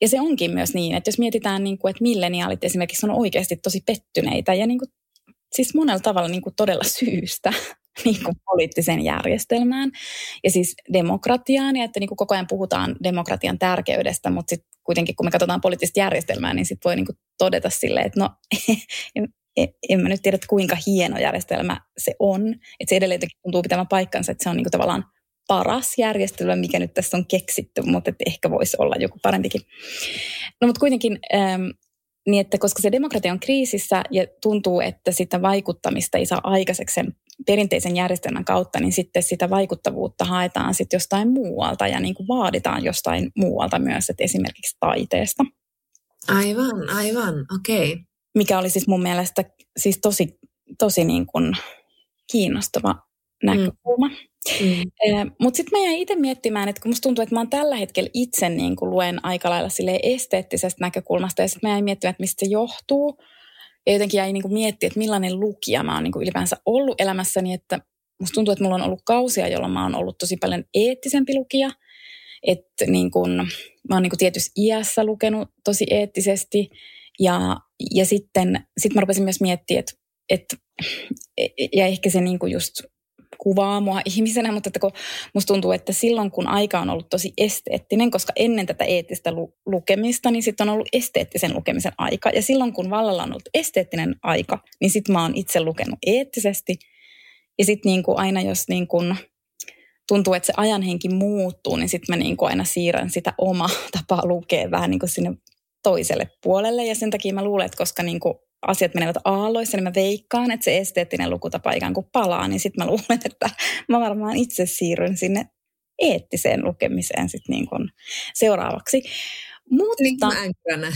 Ja se onkin myös niin, että jos mietitään, niin kuin, että milleniaalit esimerkiksi on oikeasti tosi pettyneitä ja niin kuin, siis monella tavalla niin kuin todella syystä <laughs> niin kuin poliittiseen järjestelmään ja siis demokratiaan ja että niin kuin koko ajan puhutaan demokratian tärkeydestä, mutta sitten kuitenkin kun me katsotaan poliittista järjestelmää, niin sitten voi niin kuin todeta silleen, että no <laughs> en, en mä nyt tiedä, että kuinka hieno järjestelmä se on. Että se edelleen tuntuu pitämään paikkansa, että se on niin kuin tavallaan paras järjestelmä, mikä nyt tässä on keksitty, mutta että ehkä voisi olla joku parempikin. No mutta kuitenkin ähm, niin, että koska se demokratia on kriisissä ja tuntuu, että sitä vaikuttamista ei saa aikaiseksi sen perinteisen järjestelmän kautta, niin sitten sitä vaikuttavuutta haetaan sitten jostain muualta ja niin kuin vaaditaan jostain muualta myös, että esimerkiksi taiteesta. Aivan, aivan, okei. Okay. Mikä oli siis mun mielestä siis tosi, tosi niin kuin kiinnostava näkökulma. Mm. Mm. Mutta sitten mä jäin itse miettimään, että kun musta tuntuu, että mä oon tällä hetkellä itse niin kuin luen aika lailla esteettisestä näkökulmasta, ja sitten mä jäin miettimään, että mistä se johtuu. Ja jotenkin jäi niin miettiä, että millainen lukija mä oon niin ylipäänsä ollut elämässäni, että musta tuntuu, että mulla on ollut kausia, jolloin mä oon ollut tosi paljon eettisempi lukija. Että niin kuin, mä oon niin tietyssä iässä lukenut tosi eettisesti. Ja, ja sitten sit mä rupesin myös miettimään, että, että ja ehkä se niin just kuvaa mua ihmisenä, mutta että kun musta tuntuu, että silloin kun aika on ollut tosi esteettinen, koska ennen tätä eettistä lu- lukemista, niin sitten on ollut esteettisen lukemisen aika. Ja silloin kun vallalla on ollut esteettinen aika, niin sitten mä oon itse lukenut eettisesti. Ja sitten niin kuin aina jos niin kuin tuntuu, että se ajanhenki muuttuu, niin sitten mä niin kuin aina siirrän sitä omaa <laughs> tapaa lukea vähän niin kuin sinne toiselle puolelle. Ja sen takia mä luulen, että koska niin kuin asiat menevät aalloissa, niin mä veikkaan, että se esteettinen lukutapa ikään kuin palaa, niin sitten mä luulen, että mä varmaan itse siirryn sinne eettiseen lukemiseen sit niin kuin seuraavaksi. Mutta, niin kuin mä <laughs>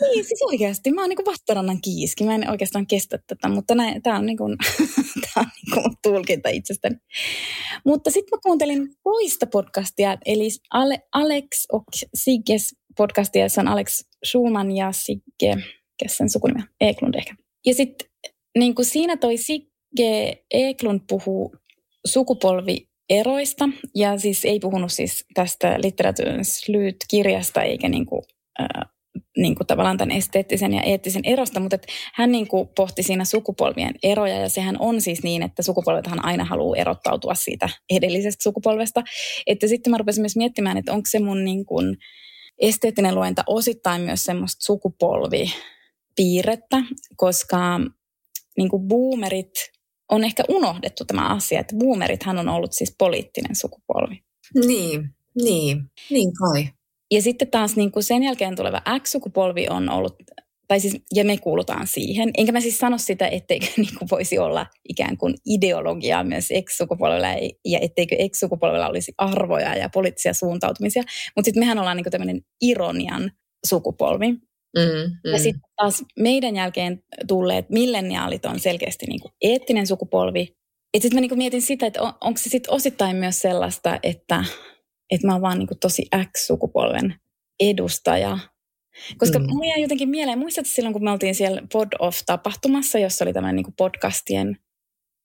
Niin, siis oikeasti. Mä oon niin vastarannan kiiski. Mä en oikeastaan kestä tätä, mutta tämä on, niin kuin, tää on <laughs> niin kuin tulkinta itsestäni. Mutta sitten mä kuuntelin toista podcastia, eli Ale, Alex och Sigges podcastia, jossa on Alex Schulman ja Sigge sen sukunimi Eklund ehkä. Ja sitten niin kuin siinä toi Sigge Eklund puhuu sukupolvieroista, ja siis ei puhunut siis tästä litteratuurin Slyt-kirjasta, eikä niin kuin, äh, niin kuin tavallaan tämän esteettisen ja eettisen erosta, mutta että hän niin kuin pohti siinä sukupolvien eroja, ja sehän on siis niin, että sukupolvethan aina haluaa erottautua siitä edellisestä sukupolvesta. Että sitten mä rupesin myös miettimään, että onko se mun niin kuin esteettinen luenta osittain myös semmoista sukupolvi piirrettä, koska niin kuin boomerit on ehkä unohdettu tämä asia, että boomerithan on ollut siis poliittinen sukupolvi. Niin, niin, niin kai. Ja sitten taas niin kuin sen jälkeen tuleva X-sukupolvi on ollut tai siis, ja me kuulutaan siihen. Enkä mä siis sano sitä, etteikö <laughs> niin kuin voisi olla ikään kuin ideologiaa myös ex-sukupolvella, ja etteikö ex-sukupolvella olisi arvoja ja poliittisia suuntautumisia. Mutta sitten mehän ollaan niin kuin tämmöinen ironian sukupolvi. Mm, mm. Ja sitten taas meidän jälkeen tulleet milleniaalit on selkeästi niin kuin eettinen sukupolvi. Sitten mä niin kuin mietin sitä, että on, onko se sitten osittain myös sellaista, että, että mä oon vaan niin kuin tosi X-sukupolven edustaja. Koska mm. mulla jäi jotenkin mieleen, muistatko silloin, kun me oltiin siellä Pod Off-tapahtumassa, jossa oli tämmöinen niin podcastien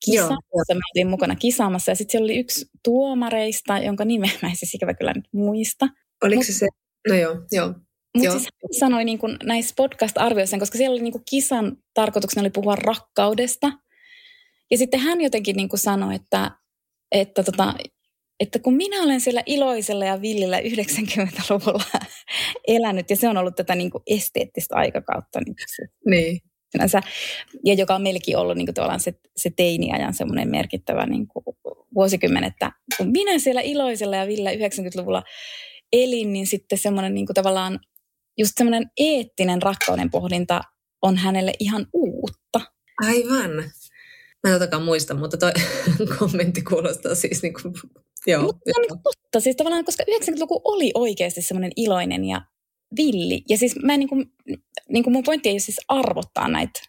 kisa, jossa me oltiin mukana kisaamassa. Ja sitten siellä oli yksi tuomareista, jonka nimeä mä en siis ikävä kyllä nyt muista. Oliko Mut, se se? No joo, joo. Mutta siis hän sanoi niin kuin näissä podcast-arvioissa, koska siellä oli niin kuin kisan tarkoituksena oli puhua rakkaudesta. Ja sitten hän jotenkin niin kuin sanoi, että, että, tota, että kun minä olen siellä iloisella ja villillä 90-luvulla <laughs> elänyt, ja se on ollut tätä niin kuin esteettistä aikakautta. Niin, niin. Sinänsä, ja joka on meillekin ollut niin kuin tavallaan se, se teiniajan semmoinen merkittävä niin kuin vuosikymmen, että kun minä siellä iloisella ja villä 90-luvulla elin, niin sitten semmoinen niin kuin tavallaan just semmoinen eettinen rakkauden pohdinta on hänelle ihan uutta. Aivan. Mä en totakaan muista, mutta toi <laughs> kommentti kuulostaa siis niin kuin, joo. Mutta se on niin totta, siis tavallaan, koska 90-luku oli oikeasti semmoinen iloinen ja villi. Ja siis mä en niin kuin, niin kuin mun pointti ei ole siis arvottaa näitä.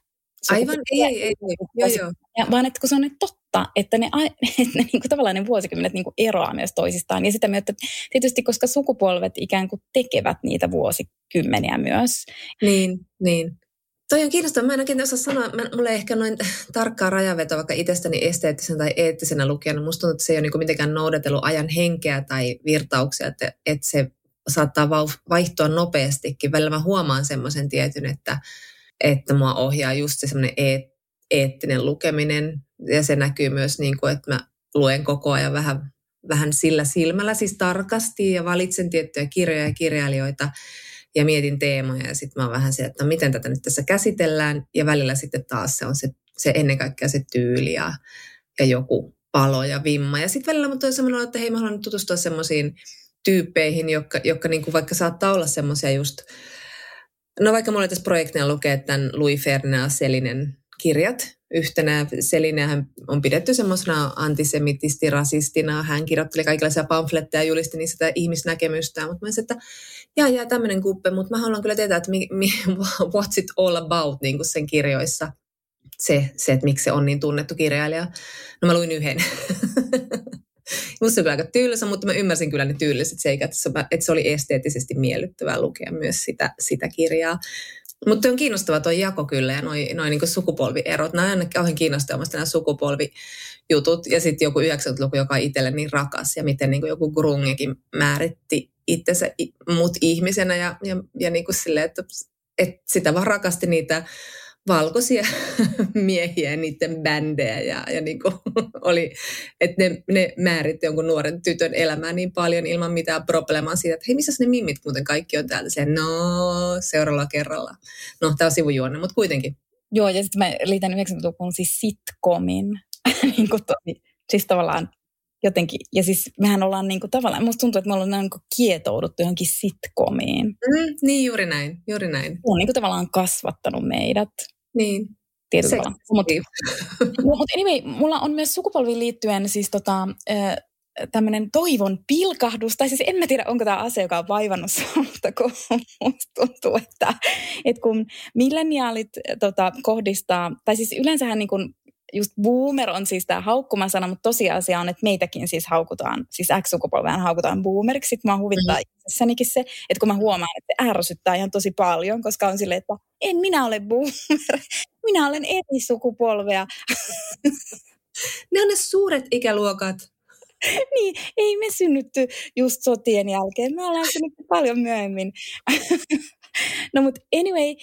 Aivan, ei, ei, ei, joo, joo. Ja, vaan että kun se on nyt totta, että ne, <laughs> että ne niin kuin, tavallaan ne vuosikymmenet niin kuin eroaa myös toisistaan. Ja sitä myötä tietysti, koska sukupolvet ikään kuin tekevät niitä vuosikymmeniä myös. Niin, niin. Toi on kiinnostavaa. Mä en oikein osaa sanoa, mä, mulla ei ehkä noin tarkkaa rajaveto vaikka itsestäni esteettisen tai eettisenä lukijana. Musta tuntuu, että se ei ole niin mitenkään noudatellut ajan henkeä tai virtauksia, että, että se saattaa vaihtua nopeastikin. Välillä mä huomaan semmoisen tietyn, että, että mua ohjaa just se semmoinen eet, eettinen lukeminen. Ja se näkyy myös niin kuin, että mä luen koko ajan vähän, vähän sillä silmällä, siis tarkasti ja valitsen tiettyjä kirjoja ja kirjailijoita ja mietin teemoja ja sitten mä oon vähän se, että no miten tätä nyt tässä käsitellään ja välillä sitten taas se on se, se ennen kaikkea se tyyli ja, ja joku palo ja vimma. Ja sitten välillä mutta on semmoinen, että hei mä haluan tutustua semmoisiin tyyppeihin, jotka, jotka niin kuin vaikka saattaa olla semmoisia just, no vaikka mulla tässä projektina lukee tämän Louis Ferdinand Selinen kirjat, yhtenä Selinähän on pidetty semmoisena antisemitisti, rasistina. Hän kirjoitteli kaikenlaisia pamfletteja ja julisti niistä sitä ihmisnäkemystä. Mutta mä että jää, jää tämmöinen kuppe, mutta mä haluan kyllä tietää, että mi, mi, <laughs> what's it all about niin kuin sen kirjoissa. Se, se, että miksi se on niin tunnettu kirjailija. No mä luin yhden. <laughs> Musta se oli aika tylsä, mutta mä ymmärsin kyllä ne tylliset seikat, että se oli esteettisesti miellyttävää lukea myös sitä, sitä kirjaa. Mutta on kiinnostava tuo jako kyllä ja noin noi niinku sukupolvierot. Nämä on kauhean kiinnostavaa nämä sukupolvijutut ja sitten joku 90-luku, joka on itselle niin rakas ja miten niinku joku Grungekin määritti itsensä mut ihmisenä ja, ja, ja niinku sille, että, että sitä vaan rakasti niitä valkoisia <laughs> miehiä ja niiden bändejä ja, ja niin kuin <laughs> oli, että ne, ne määritti jonkun nuoren tytön elämää niin paljon ilman mitään probleemaa siitä, että hei, missä ne mimmit muuten kaikki on täällä? Se, no, seuraavalla kerralla. No, tämä on sivujuonne, mutta kuitenkin. Joo, ja sitten mä liitän 90-luvun siis sitcomin. <laughs> niin kuin tosi, siis tavallaan jotenkin, ja siis mehän ollaan niin kuin tavallaan, musta tuntuu, että me ollaan niin kuin kietouduttu johonkin sitcomiin. Mm, niin, juuri näin, juuri näin. Se on niin kuin tavallaan kasvattanut meidät. Niin. Tietyllä tavalla. Mutta <laughs> mut anyway, mulla on myös sukupolviin liittyen siis tota, tämmöinen toivon pilkahdus, tai siis en mä tiedä, onko tämä asia, joka on vaivannut mutta kun musta tuntuu, että, että kun milleniaalit tota, kohdistaa, tai siis yleensähän niin kun just boomer on siis tämä haukkumasana, mutta tosiasia on, että meitäkin siis haukutaan, siis X-sukupolvean haukutaan boomeriksi. Sitten mua huvittaa mm. itsessänikin se, että kun mä huomaan, että ärsyttää ihan tosi paljon, koska on silleen, että en minä ole boomer, <laughs> minä olen eri sukupolvea. <laughs> ne on ne suuret ikäluokat. <laughs> niin, ei me synnytty just sotien jälkeen, me ollaan synnytty paljon myöhemmin. no mutta anyway,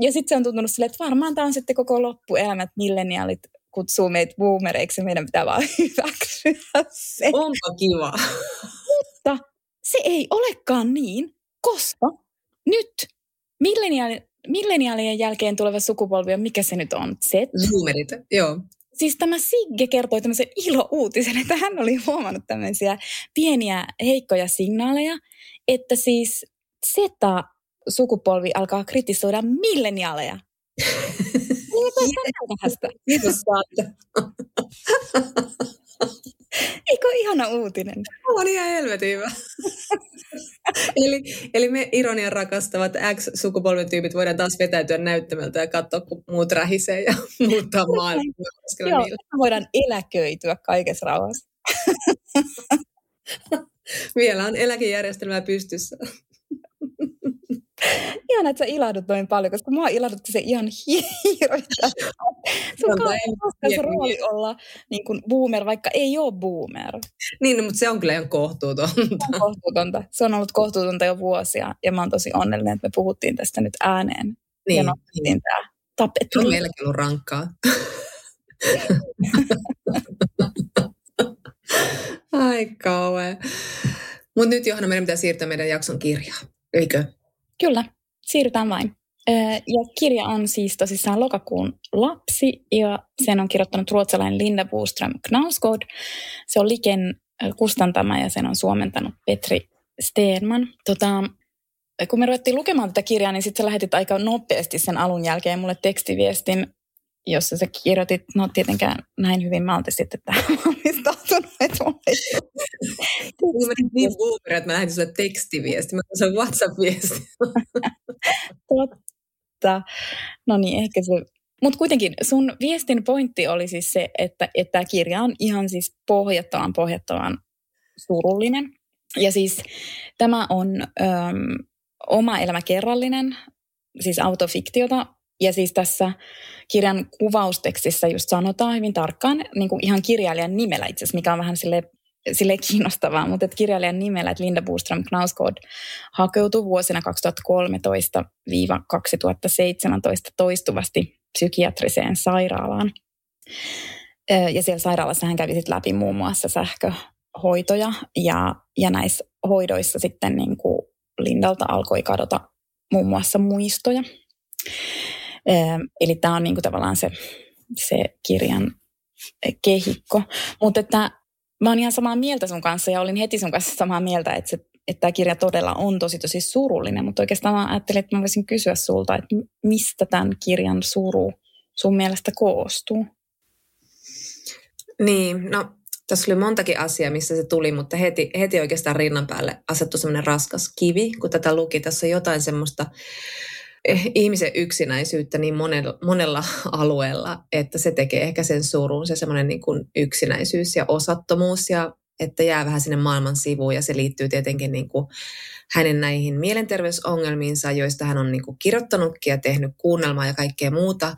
ja sitten se on tuntunut silleen, että varmaan tämä on sitten koko loppuelämät milleniaalit kutsuu meitä boomereiksi, meidän pitää vaan <laughs> hyväksyä se. Onpa kiva. Mutta se ei olekaan niin, koska nyt milleniaali, milleniaalien jälkeen tuleva sukupolvi on, mikä se nyt on? Z? Zoomerit, joo. Siis tämä Sigge kertoi tämmöisen ilo-uutisen, että hän oli huomannut tämmöisiä pieniä heikkoja signaaleja, että siis Zeta sukupolvi alkaa kritisoida milleniaaleja. <laughs> Kiitos <laughs> <laughs> Eikö ihana uutinen? On ihan helvetin hyvä. <laughs> eli, eli me ironian rakastavat X-sukupolven tyypit voidaan taas vetäytyä näyttämältä ja katsoa, kun muut rähisee ja muuttaa maailmaa. Joo, voidaan eläköityä kaikessa rauhassa. Vielä on eläkejärjestelmää pystyssä. <laughs> Ihan, että sä ilahdut noin paljon, koska mua ilahdutti se ihan <laughs> hirveästi. Sun on rooli olla niin kuin boomer, vaikka ei ole boomer. Niin, no, mutta se on kyllä ihan kohtuutonta. Se on kohtuutonta. Se on ollut kohtuutonta jo vuosia, ja mä oon tosi onnellinen, että me puhuttiin tästä nyt ääneen. Niin, ja nostettiin niin. tämä tapetti. On meilläkin ollut rankkaa. <laughs> Ai kauhean. Mutta nyt Johanna, meidän pitää siirtää meidän jakson kirjaa, eikö? Kyllä, siirrytään vain. Ja kirja on siis tosissaan lokakuun lapsi ja sen on kirjoittanut ruotsalainen Linda Boström Knausgård. Se on Liken kustantama ja sen on suomentanut Petri Steenman. Tota, kun me ruvettiin lukemaan tätä kirjaa, niin sitten sä lähetit aika nopeasti sen alun jälkeen mulle tekstiviestin, jossa sä kirjoitit, no tietenkään näin hyvin mä oltiin <laughs> sitten tähän valmistautunut, että niin, mä niin boomer, että mä lähetin sulle tekstiviesti, mä se WhatsApp-viesti. Totta. No niin, ehkä se mutta kuitenkin sun viestin pointti oli siis se, että, että tämä kirja on ihan siis pohjattavan pohjattavan surullinen. Ja siis tämä on öm, oma elämä kerrallinen, siis autofiktiota, ja siis tässä kirjan kuvaustekstissä just sanotaan hyvin tarkkaan, niin kuin ihan kirjailijan nimellä itse asiassa, mikä on vähän sille, sille kiinnostavaa, mutta että kirjailijan nimellä, että Linda Boström Knausgård hakeutui vuosina 2013-2017 toistuvasti psykiatriseen sairaalaan. Ja siellä sairaalassa hän kävi sitten läpi muun muassa sähköhoitoja ja, ja näissä hoidoissa sitten niin kuin Lindalta alkoi kadota muun muassa muistoja. Eli tämä on niin kuin tavallaan se, se kirjan kehikko. Mutta että mä oon ihan samaa mieltä sun kanssa ja olin heti sun kanssa samaa mieltä, että, se, että tämä kirja todella on tosi tosi surullinen. Mutta oikeastaan mä ajattelin, että mä voisin kysyä sulta, että mistä tämän kirjan suru sun mielestä koostuu? Niin, no tässä oli montakin asiaa, missä se tuli, mutta heti, heti oikeastaan rinnan päälle asettui semmoinen raskas kivi, kun tätä luki. Tässä on jotain semmoista <laughs> ihmisen yksinäisyyttä niin monella, monella <laughs> alueella, että se tekee ehkä sen surun, se semmoinen niin kuin yksinäisyys ja osattomuus ja että jää vähän sinne maailman sivuun ja se liittyy tietenkin niin kuin hänen näihin mielenterveysongelmiinsa, joista hän on niin kuin kirjoittanutkin ja tehnyt kuunnelmaa ja kaikkea muuta.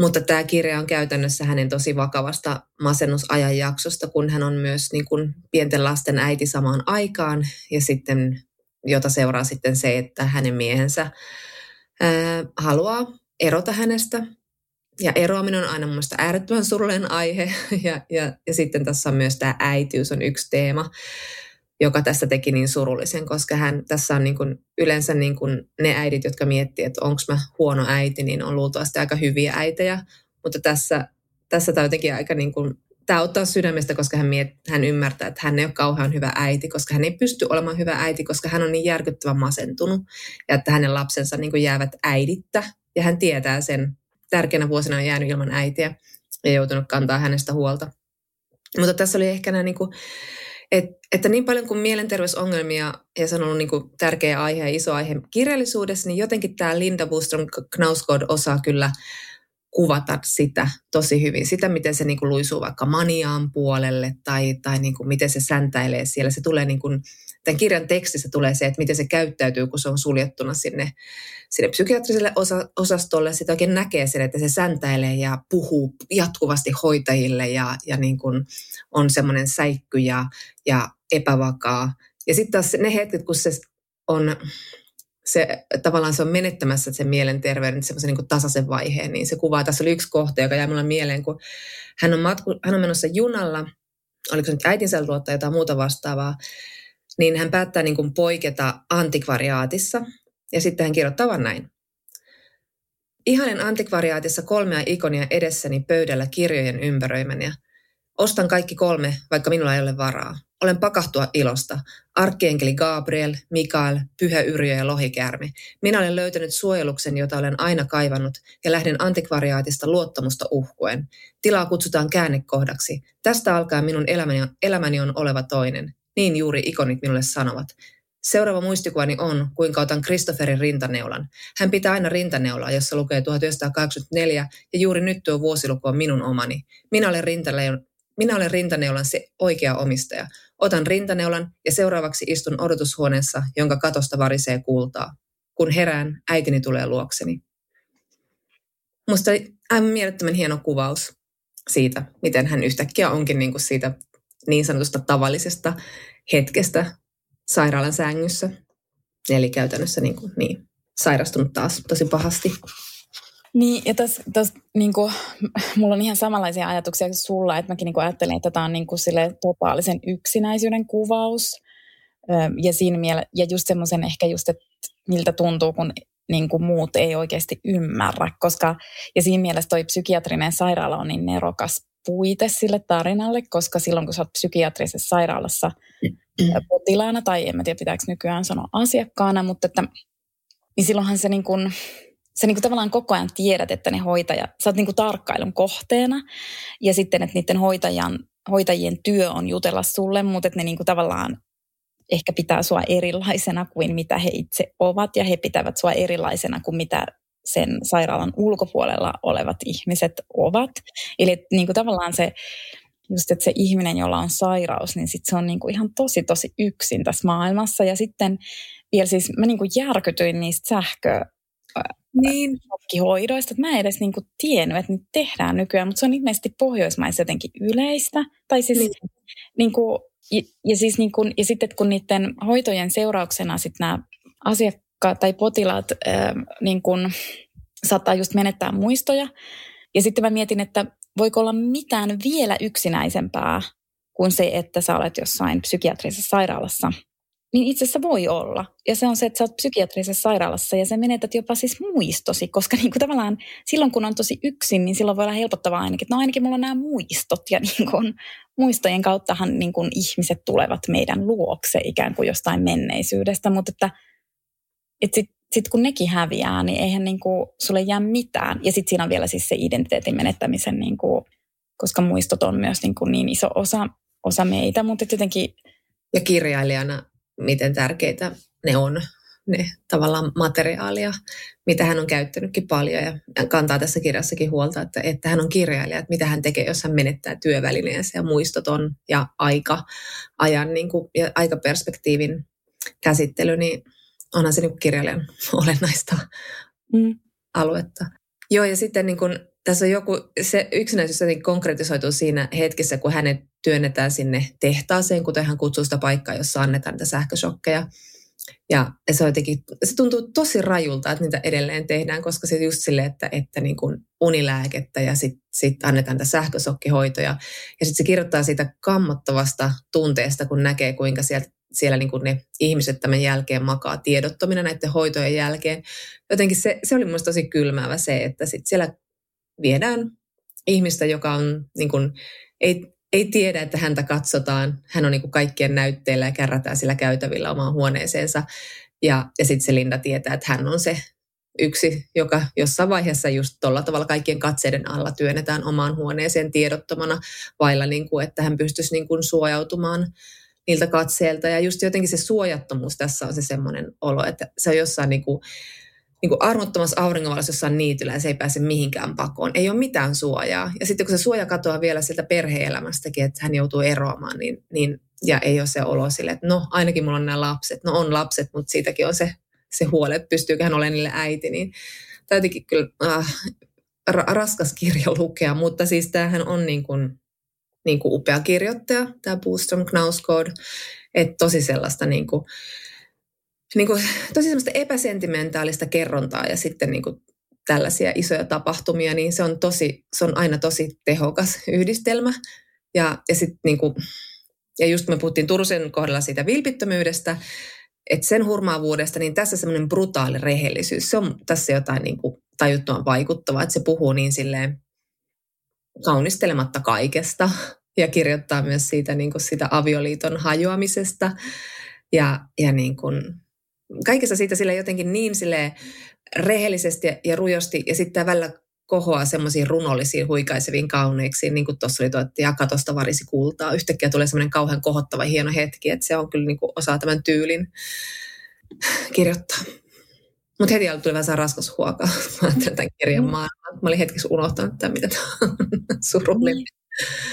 Mutta tämä kirja on käytännössä hänen tosi vakavasta masennusajanjaksosta, kun hän on myös niin kuin pienten lasten äiti samaan aikaan ja sitten, jota seuraa sitten se, että hänen miehensä haluaa erota hänestä. Ja eroaminen on aina mun äärettömän surullinen aihe. <laughs> Ja, ja, ja sitten tässä on myös tämä äitiys on yksi teema, joka tässä teki niin surullisen, koska hän tässä on niin kuin, yleensä niin kuin ne äidit, jotka miettii, että onko mä huono äiti, niin on luultavasti aika hyviä äitejä. Mutta tässä, tässä tämä on jotenkin aika niin kuin tämä ottaa sydämestä, koska hän, miet, hän ymmärtää, että hän ei ole kauhean hyvä äiti, koska hän ei pysty olemaan hyvä äiti, koska hän on niin järkyttävän masentunut ja että hänen lapsensa niin kuin jäävät äidittä ja hän tietää sen. Tärkeänä vuosina on jäänyt ilman äitiä ja joutunut kantaa hänestä huolta. Mutta tässä oli ehkä nämä, niin kuin, että, niin paljon kuin mielenterveysongelmia, ja se on ollut niin kuin tärkeä aihe ja iso aihe kirjallisuudessa, niin jotenkin tämä Linda Bostrom Knausgård osaa kyllä kuvata sitä tosi hyvin. Sitä, miten se niin kuin luisuu vaikka maniaan puolelle tai, tai niin kuin miten se säntäilee siellä. Se tulee niin kuin, tämän kirjan tekstissä tulee se, että miten se käyttäytyy, kun se on suljettuna sinne, sinne psykiatriselle osa, osastolle. Sitten oikein näkee sen, että se säntäilee ja puhuu jatkuvasti hoitajille ja, ja niin kuin on semmoinen säikky ja, ja epävakaa. Ja sitten taas ne hetket, kun se on se, tavallaan se on menettämässä sen mielenterveyden semmoisen niin tasaisen vaiheen, niin se kuvaa, tässä oli yksi kohta, joka jäi mulle mieleen, kun hän on, matku, hän on menossa junalla, oliko se nyt äitinsä luottaa tai jotain muuta vastaavaa, niin hän päättää niin kuin poiketa antikvariaatissa, ja sitten hän kirjoittaa vaan näin. Ihanen antikvariaatissa kolmea ikonia edessäni pöydällä kirjojen ympäröimänä. Ostan kaikki kolme, vaikka minulla ei ole varaa. Olen pakahtua ilosta. Arkkienkeli Gabriel, Mikael, Pyhä Yrjö ja Lohikäärme. Minä olen löytänyt suojeluksen, jota olen aina kaivannut, ja lähden antikvariaatista luottamusta uhkuen. Tilaa kutsutaan käännekohdaksi. Tästä alkaa minun elämäni, elämäni on oleva toinen. Niin juuri ikonit minulle sanovat. Seuraava muistikuvani on, kuinka otan Christopherin rintaneulan. Hän pitää aina rintaneulaa, jossa lukee 1984, ja juuri nyt tuo vuosiluku on minun omani. Minä olen, rintaneul- minä olen rintaneulan se oikea omistaja. Otan rintaneulan ja seuraavaksi istun odotushuoneessa, jonka katosta varisee kultaa. Kun herään, äitini tulee luokseni. Musta aivan mielettömän hieno kuvaus siitä, miten hän yhtäkkiä onkin niin kuin siitä niin sanotusta tavallisesta hetkestä sairaalan sängyssä. Eli käytännössä niin, kuin, niin sairastunut taas tosi pahasti. Niin, ja tässä, tässä niin kuin, <laughs> mulla on ihan samanlaisia ajatuksia kuin sulla, että mäkin niin kuin ajattelen, että tämä on niin kuin sille totaalisen yksinäisyyden kuvaus. Ja siinä miele- ja just semmoisen ehkä just, että miltä tuntuu, kun niin kuin muut ei oikeasti ymmärrä, koska, ja siinä mielessä toi psykiatrinen sairaala on niin nerokas puite sille tarinalle, koska silloin kun sä oot psykiatrisessa sairaalassa potilaana, tai en mä tiedä pitääkö nykyään sanoa asiakkaana, mutta että, niin silloinhan se niin kuin, sä niin kuin tavallaan koko ajan tiedät, että ne hoitajat, sä oot niin kuin tarkkailun kohteena, ja sitten, että niiden hoitajan, hoitajien työ on jutella sulle, mutta että ne niin kuin tavallaan ehkä pitää sua erilaisena kuin mitä he itse ovat, ja he pitävät sua erilaisena kuin mitä sen sairaalan ulkopuolella olevat ihmiset ovat. Eli niin kuin tavallaan se, just että se ihminen, jolla on sairaus, niin sit se on niin kuin ihan tosi tosi yksin tässä maailmassa. Ja sitten vielä siis mä niin kuin järkytyin niistä sähkö, niin. hoidoista, että mä en edes niin kuin tiennyt, että niitä tehdään nykyään, mutta se on ilmeisesti Pohjoismaissa jotenkin yleistä. Tai siis niin. Niin kuin, ja, ja, siis niin kuin, ja sitten kun niiden hoitojen seurauksena sitten nämä asiakkaat tai potilaat äh, niin kun, saattaa just menettää muistoja. Ja sitten mä mietin, että voiko olla mitään vielä yksinäisempää kuin se, että sä olet jossain psykiatrisessa sairaalassa. Niin itse asiassa voi olla. Ja se on se, että sä oot psykiatrisessa sairaalassa ja sä menetät jopa siis muistosi, koska niin kuin tavallaan silloin kun on tosi yksin, niin silloin voi olla helpottavaa ainakin, että no ainakin mulla on nämä muistot ja <laughs> niin kuin, muistojen kauttahan niin kuin ihmiset tulevat meidän luokse ikään kuin jostain menneisyydestä, mutta että että sitten sit kun nekin häviää, niin eihän niinku sulle jää mitään. Ja sitten siinä on vielä siis se identiteetin menettämisen, niinku, koska muistot on myös niinku niin iso osa, osa meitä, mutta jotenkin... Ja kirjailijana, miten tärkeitä ne on, ne tavallaan materiaalia, mitä hän on käyttänytkin paljon ja kantaa tässä kirjassakin huolta, että, että hän on kirjailija, että mitä hän tekee, jos hän menettää työvälineensä ja muistoton ja aika, ajan niin kuin, ja aikaperspektiivin käsittely, niin onhan se niin kirjailijan <laughs> olennaista mm. aluetta. Joo, ja sitten niin kun, tässä on joku, se yksinäisyys jotenkin konkretisoituu siinä hetkessä, kun hänet työnnetään sinne tehtaaseen, kuten hän kutsuu sitä paikkaa, jossa annetaan niitä sähköshokkeja. Ja se, jotenkin, se tuntuu tosi rajulta, että niitä edelleen tehdään, koska se just silleen, että, että niin kuin unilääkettä ja sitten sit annetaan niitä sähkösokkihoitoja. Ja sitten se kirjoittaa siitä kammottavasta tunteesta, kun näkee, kuinka sieltä siellä niin kuin ne ihmiset tämän jälkeen makaa tiedottomina näiden hoitojen jälkeen. Jotenkin se, se oli minusta tosi kylmäävä se, että sit siellä viedään ihmistä, joka on, niin kuin, ei, ei tiedä, että häntä katsotaan. Hän on niin kuin kaikkien näytteillä ja kärrätään sillä käytävillä omaan huoneeseensa. Ja, ja sitten se Linda tietää, että hän on se yksi, joka jossain vaiheessa just tuolla tavalla kaikkien katseiden alla työnnetään omaan huoneeseen tiedottomana, vailla niin kuin, että hän pystyisi niin kuin suojautumaan niiltä katseilta. Ja just jotenkin se suojattomuus tässä on se semmoinen olo, että se on jossain niin kuin, niin kuin armottomassa auringonvalossa niityllä ja se ei pääse mihinkään pakoon. Ei ole mitään suojaa. Ja sitten kun se suoja katoaa vielä sieltä perheelämästäkin, että hän joutuu eroamaan, niin, niin ja ei ole se olo sille, että no ainakin mulla on nämä lapset. No on lapset, mutta siitäkin on se, se huoli, että pystyykö hän olemaan niille äiti. Niin tämä kyllä äh, raskas kirja lukea, mutta siis tämähän on niin kuin, niin kuin upea kirjoittaja, tämä Boostrom Knausgård, että tosi sellaista niin kuin, niin kuin, tosi sellaista epäsentimentaalista kerrontaa ja sitten niin kuin tällaisia isoja tapahtumia, niin se on, tosi, se on aina tosi tehokas yhdistelmä. Ja, ja, sit niin kuin, ja just me puhuttiin Turusen kohdalla siitä vilpittömyydestä, että sen hurmaavuudesta, niin tässä semmoinen brutaali rehellisyys, se on tässä jotain niin kuin tajuttoman vaikuttavaa, että se puhuu niin silleen kaunistelematta kaikesta ja kirjoittaa myös siitä, niin kuin sitä avioliiton hajoamisesta ja, ja niin kuin, kaikessa siitä sille jotenkin niin sille rehellisesti ja, rujosti ja sitten välillä kohoaa semmoisiin runollisiin, huikaiseviin kauneiksiin, niin kuin tuossa oli tuo, että ja katosta varisi kultaa. Yhtäkkiä tulee semmoinen kauhean kohottava hieno hetki, että se on kyllä niin kuin osa tämän tyylin kirjoittaa. Mutta heti tuli vähän raskas huokaa, <laughs> mä tämän kirjan mm. maailmaa. Mä olin hetkessä unohtanut tämän, mitä tämä on <laughs> surullinen.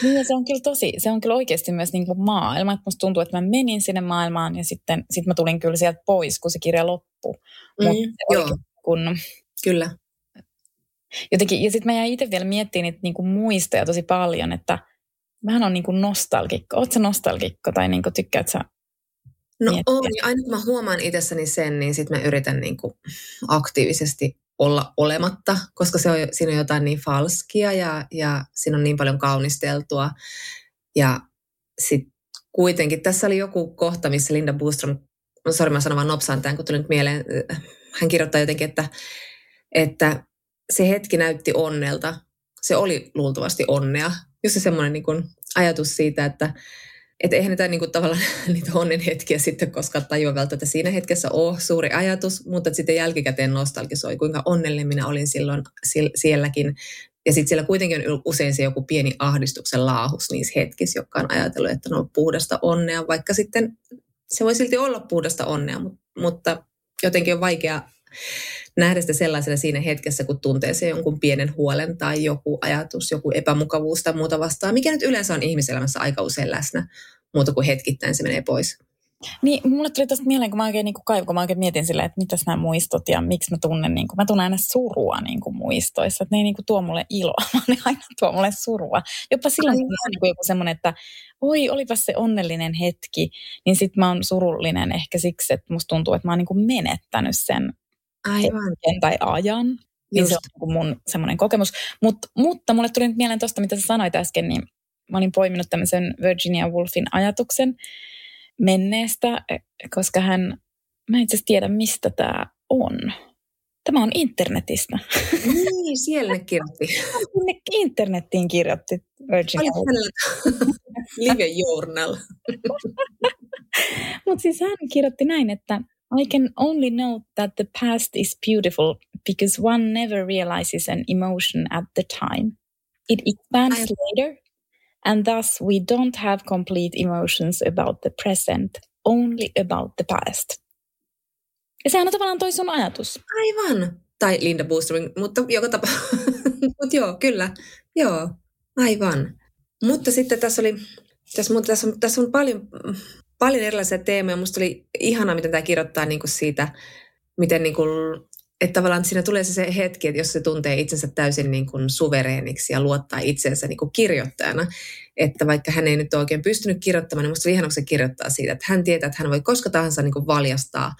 Niin. Se on kyllä tosi, se on kyllä oikeasti myös niin kuin maailma. Että musta tuntuu, että mä menin sinne maailmaan ja sitten sit mä tulin kyllä sieltä pois, kun se kirja loppui. Mm, joo, kun... kyllä. Jotenkin, ja sitten mä jäin itse vielä miettimään niitä niin kuin muistoja tosi paljon, että vähän on niin kuin nostalgikko. Oletko nostalgikko tai niin kuin tykkäät sä No on, ja aina kun mä huomaan itsessäni sen, niin sitten mä yritän niin kuin aktiivisesti olla olematta, koska se on, siinä on jotain niin falskia ja, ja siinä on niin paljon kaunisteltua. Ja sitten kuitenkin, tässä oli joku kohta, missä Linda Boostrom, sori mä sanon vaan nopsaan tämän, kun tuli nyt mieleen, hän kirjoittaa jotenkin, että, että se hetki näytti onnelta. Se oli luultavasti onnea. Just se semmoinen niin ajatus siitä, että, että eihän niitä niin kuin, tavallaan <laughs> niitä onnen hetkiä sitten koskaan tajua välttämättä siinä hetkessä ole suuri ajatus, mutta sitten jälkikäteen nostalgisoi, kuinka onnellinen minä olin silloin sielläkin. Ja sitten siellä kuitenkin on usein se joku pieni ahdistuksen laahus niissä hetkissä, jotka on ajatellut, että on ollut puhdasta onnea, vaikka sitten se voi silti olla puhdasta onnea, mutta jotenkin on vaikea nähdä sitä sellaisena siinä hetkessä, kun tuntee se jonkun pienen huolen tai joku ajatus, joku epämukavuus tai muuta vastaan, mikä nyt yleensä on ihmiselämässä aika usein läsnä, muuta kuin hetkittäin se menee pois. Niin, mulle tuli tästä mieleen, kun mä oikein, niin kuin, kun mä oikein mietin silleen, että mitäs nämä muistot ja miksi mä tunnen, niin kuin, mä tunnen aina surua niin kuin muistoissa, että ne ei niin kuin, tuo mulle iloa, <laughs> vaan ne aina tuo mulle surua. Jopa silloin, kun on niin kuin joku semmoinen, että oi, olipas se onnellinen hetki, niin sitten mä oon surullinen ehkä siksi, että musta tuntuu, että mä oon niin kuin menettänyt sen Aivan. tai ajan. Niin se on niin mun semmoinen kokemus. Mut, mutta mulle tuli nyt mieleen tuosta, mitä sä sanoit äsken, niin mä olin poiminut tämmöisen Virginia Woolfin ajatuksen menneestä, koska hän, mä en itse tiedä mistä tämä on. Tämä on internetistä. Niin, siellä ne kirjoitti. <laughs> Sinne internettiin kirjoitti Virginia Woolf. <laughs> Live Journal. <laughs> Mutta siis hän kirjoitti näin, että I can only note that the past is beautiful because one never realizes an emotion at the time. It expands I... later, and thus we don't have complete emotions about the present, only about the past. Ja sehän on tavallaan toi sun ajatus. Aivan. Tai Linda Boostering, mutta joka tapa. <laughs> mutta joo, kyllä. Joo, aivan. Mutta sitten tässä oli, tässä, mutta tässä, on, tässä on paljon, paljon erilaisia teemoja. Musta oli ihanaa, miten tämä kirjoittaa niin kuin siitä, miten niin kuin, että tavallaan siinä tulee se, se hetki, että jos se tuntee itsensä täysin niin kuin suvereeniksi ja luottaa itsensä niin kuin kirjoittajana, että vaikka hän ei nyt oikein pystynyt kirjoittamaan, niin musta oli ihanaa, kun se kirjoittaa siitä, että hän tietää, että hän voi koska tahansa niin kuin valjastaa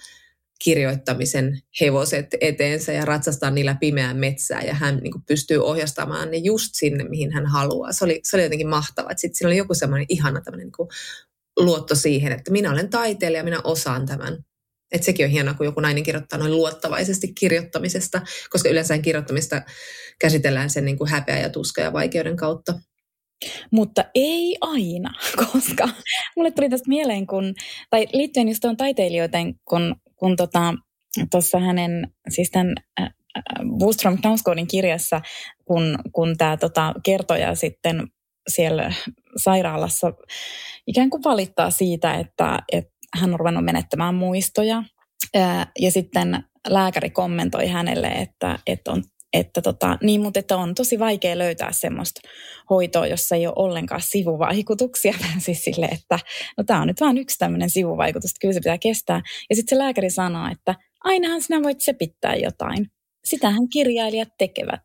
kirjoittamisen hevoset eteensä ja ratsastaa niillä pimeään metsään ja hän niin kuin pystyy ohjastamaan ne just sinne, mihin hän haluaa. Se oli, se oli jotenkin mahtavaa. Sitten siinä oli joku semmoinen ihana tämmöinen niin kuin luotto siihen, että minä olen taiteilija, minä osaan tämän. Että sekin on hienoa, kun joku nainen kirjoittaa noin luottavaisesti kirjoittamisesta, koska yleensä kirjoittamista käsitellään sen niin kuin häpeä ja tuska ja vaikeuden kautta. Mutta ei aina, <laughs> koska mulle tuli tästä mieleen, kun, tai liittyen just tuon taiteilijoiden, kun, kun tota, hänen, siis tämän äh, Boostrom Knausgårdin kirjassa, kun, kun tämä tota, kertoja sitten siellä sairaalassa ikään kuin valittaa siitä, että, että hän on ruvennut menettämään muistoja. Ja sitten lääkäri kommentoi hänelle, että, että on että tota, niin, mutta että on tosi vaikea löytää semmoista hoitoa, jossa ei ole ollenkaan sivuvaikutuksia. <laughs> siis sille, että no tämä on nyt vain yksi tämmöinen sivuvaikutus, että kyllä se pitää kestää. Ja sitten se lääkäri sanoo, että ainahan sinä voit sepittää jotain. Sitähän kirjailijat tekevät.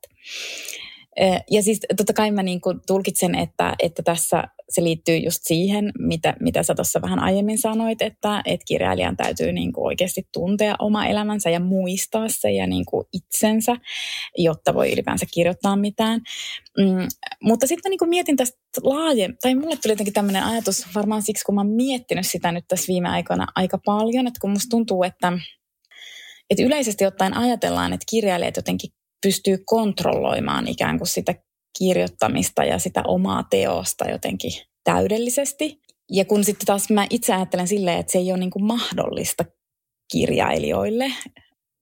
Ja siis totta kai mä niin kuin tulkitsen, että, että tässä se liittyy just siihen, mitä, mitä sä tuossa vähän aiemmin sanoit, että, että kirjailijan täytyy niin kuin oikeasti tuntea oma elämänsä ja muistaa se ja niin kuin itsensä, jotta voi ylipäänsä kirjoittaa mitään. Mm, mutta sitten niin kuin mietin tästä laaje, tai mulle tuli jotenkin tämmöinen ajatus varmaan siksi, kun mä oon miettinyt sitä nyt tässä viime aikoina aika paljon, että kun musta tuntuu, että, että yleisesti ottaen ajatellaan, että kirjailijat jotenkin pystyy kontrolloimaan ikään kuin sitä kirjoittamista ja sitä omaa teosta jotenkin täydellisesti. Ja kun sitten taas mä itse ajattelen silleen, että se ei ole niin kuin mahdollista kirjailijoille,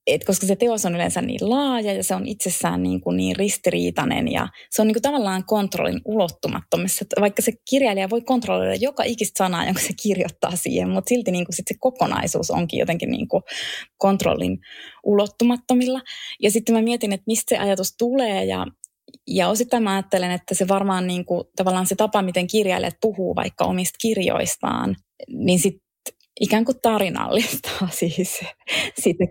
et koska se teos on yleensä niin laaja ja se on itsessään niin, kuin niin ristiriitainen ja se on niin kuin tavallaan kontrollin ulottumattomissa. Vaikka se kirjailija voi kontrolloida joka ikistä sanaa, jonka se kirjoittaa siihen, mutta silti niin kuin sit se kokonaisuus onkin jotenkin niin kuin kontrollin ulottumattomilla. Ja sitten mä mietin, että mistä se ajatus tulee ja ja osittain mä ajattelen, että se varmaan niin kuin, tavallaan se tapa, miten kirjailijat puhuu vaikka omista kirjoistaan, niin sit ikään kuin tarinallistaa <laughs> siis sitä